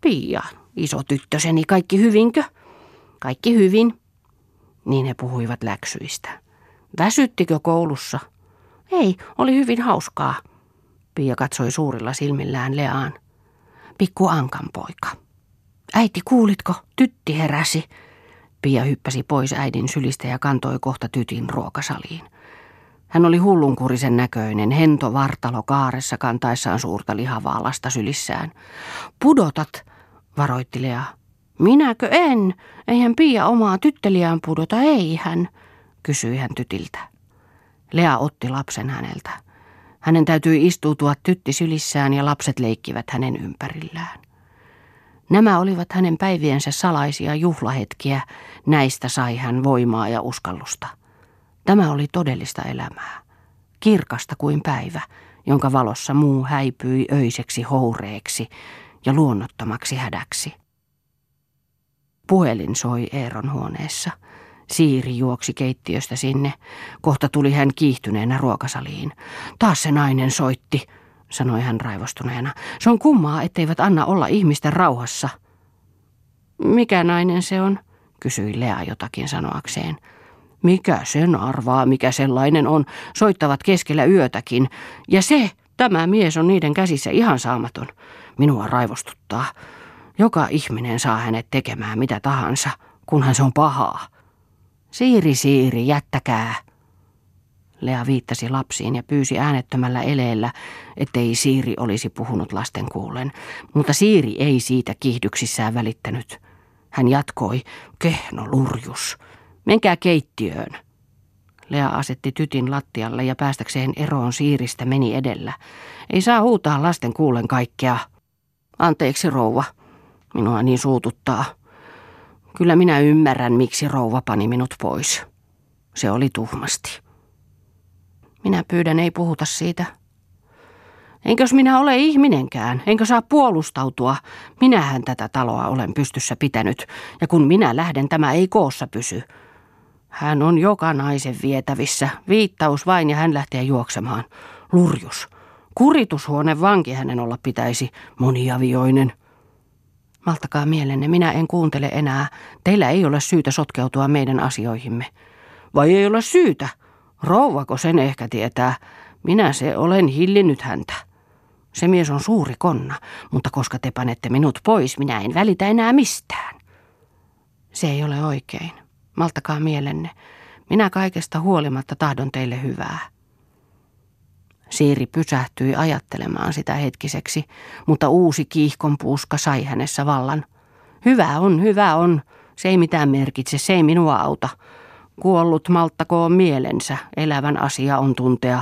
Pia, iso tyttöseni, kaikki hyvinkö? Kaikki hyvin. Niin he puhuivat läksyistä. Väsyttikö koulussa? Ei, oli hyvin hauskaa. Pia katsoi suurilla silmillään Leaan. Pikku Ankan poika. Äiti, kuulitko? Tytti heräsi. Pia hyppäsi pois äidin sylistä ja kantoi kohta tytin ruokasaliin. Hän oli hullunkurisen näköinen, hento vartalo kaaressa kantaessaan suurta lihavaa lasta sylissään. Pudotat, varoitti Lea. Minäkö en? Eihän Pia omaa tytteliään pudota, ei hän, kysyi hän tytiltä. Lea otti lapsen häneltä. Hänen täytyi istuutua tytti sylissään ja lapset leikkivät hänen ympärillään. Nämä olivat hänen päiviensä salaisia juhlahetkiä, näistä sai hän voimaa ja uskallusta. Tämä oli todellista elämää, kirkasta kuin päivä, jonka valossa muu häipyi öiseksi houreeksi ja luonnottomaksi hädäksi. Puhelin soi Eeron huoneessa. Siiri juoksi keittiöstä sinne. Kohta tuli hän kiihtyneenä ruokasaliin. Taas se nainen soitti, sanoi hän raivostuneena. Se on kummaa, etteivät anna olla ihmisten rauhassa. Mikä nainen se on? kysyi Lea jotakin sanoakseen. Mikä sen arvaa, mikä sellainen on, soittavat keskellä yötäkin. Ja se, tämä mies on niiden käsissä ihan saamaton. Minua raivostuttaa. Joka ihminen saa hänet tekemään mitä tahansa, kunhan se on pahaa. Siiri, siiri, jättäkää. Lea viittasi lapsiin ja pyysi äänettömällä eleellä, ettei Siiri olisi puhunut lasten kuullen, mutta Siiri ei siitä kiihdyksissään välittänyt. Hän jatkoi, kehno lurjus, menkää keittiöön. Lea asetti tytin lattialle ja päästäkseen eroon Siiristä meni edellä. Ei saa huutaa lasten kuulen kaikkea. Anteeksi rouva, minua niin suututtaa. Kyllä minä ymmärrän, miksi rouva pani minut pois. Se oli tuhmasti. Minä pyydän, ei puhuta siitä. Enkös minä ole ihminenkään, enkö saa puolustautua? Minähän tätä taloa olen pystyssä pitänyt, ja kun minä lähden, tämä ei koossa pysy. Hän on joka naisen vietävissä, viittaus vain ja hän lähtee juoksemaan. Lurjus. Kuritushuone vanki hänen olla pitäisi, moniavioinen. Maltakaa mielenne, minä en kuuntele enää. Teillä ei ole syytä sotkeutua meidän asioihimme. Vai ei ole syytä? Rouvako sen ehkä tietää? Minä se olen hillinnyt häntä. Se mies on suuri konna, mutta koska te panette minut pois, minä en välitä enää mistään. Se ei ole oikein. Maltakaa mielenne. Minä kaikesta huolimatta tahdon teille hyvää. Siiri pysähtyi ajattelemaan sitä hetkiseksi, mutta uusi kiihkonpuuska sai hänessä vallan. Hyvä on, hyvä on. Se ei mitään merkitse, se ei minua auta. Kuollut malttakoon mielensä, elävän asia on tuntea.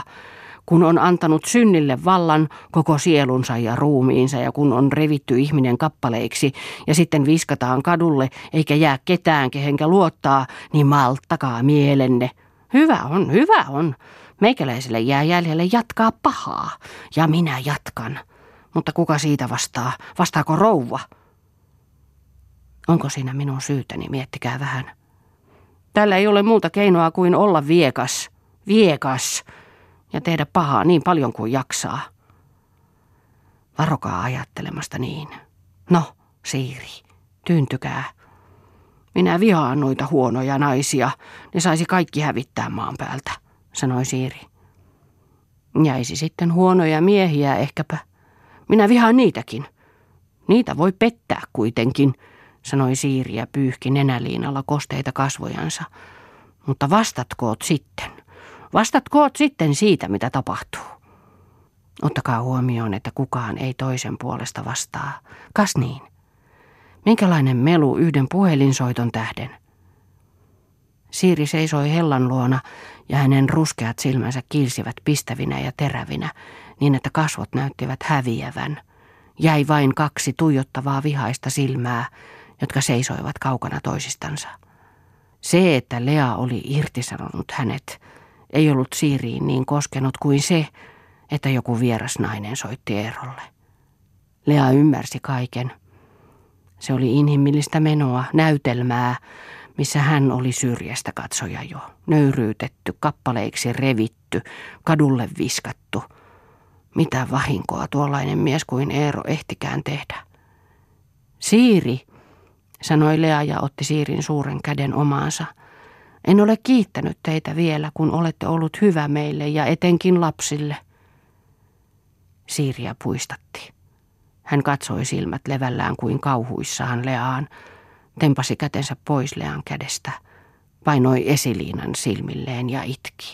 Kun on antanut synnille vallan koko sielunsa ja ruumiinsa ja kun on revitty ihminen kappaleiksi ja sitten viskataan kadulle eikä jää ketään kehenkä luottaa, niin malttakaa mielenne. Hyvä on, hyvä on. Meikäläiselle jää jäljelle jatkaa pahaa. Ja minä jatkan. Mutta kuka siitä vastaa? Vastaako rouva? Onko siinä minun syytäni, miettikää vähän. Tällä ei ole muuta keinoa kuin olla viekas, viekas ja tehdä pahaa niin paljon kuin jaksaa. Varokaa ajattelemasta niin. No, Siiri, tyyntykää. Minä vihaan noita huonoja naisia. Ne saisi kaikki hävittää maan päältä, sanoi Siiri. Jäisi sitten huonoja miehiä ehkäpä. Minä vihaan niitäkin. Niitä voi pettää kuitenkin, sanoi Siiri ja pyyhki nenäliinalla kosteita kasvojansa. Mutta vastatkoot sitten. Vastatkoot sitten siitä, mitä tapahtuu. Ottakaa huomioon, että kukaan ei toisen puolesta vastaa. Kas niin? Minkälainen melu yhden puhelinsoiton tähden? Siiri seisoi hellan luona ja hänen ruskeat silmänsä kilsivät pistävinä ja terävinä, niin että kasvot näyttivät häviävän. Jäi vain kaksi tuijottavaa vihaista silmää, jotka seisoivat kaukana toisistansa. Se, että Lea oli irtisanonut hänet, ei ollut Siiriin niin koskenut kuin se, että joku vieras nainen soitti Eerolle. Lea ymmärsi kaiken. Se oli inhimillistä menoa, näytelmää, missä hän oli syrjästä katsoja jo, nöyryytetty, kappaleiksi revitty, kadulle viskattu. Mitä vahinkoa tuollainen mies kuin Eero ehtikään tehdä? Siiri, sanoi Lea ja otti Siirin suuren käden omaansa. En ole kiittänyt teitä vielä, kun olette ollut hyvä meille ja etenkin lapsille. Siiria puistatti. Hän katsoi silmät levällään kuin kauhuissaan Leaan, tempasi kätensä pois Lean kädestä, painoi esiliinan silmilleen ja itki.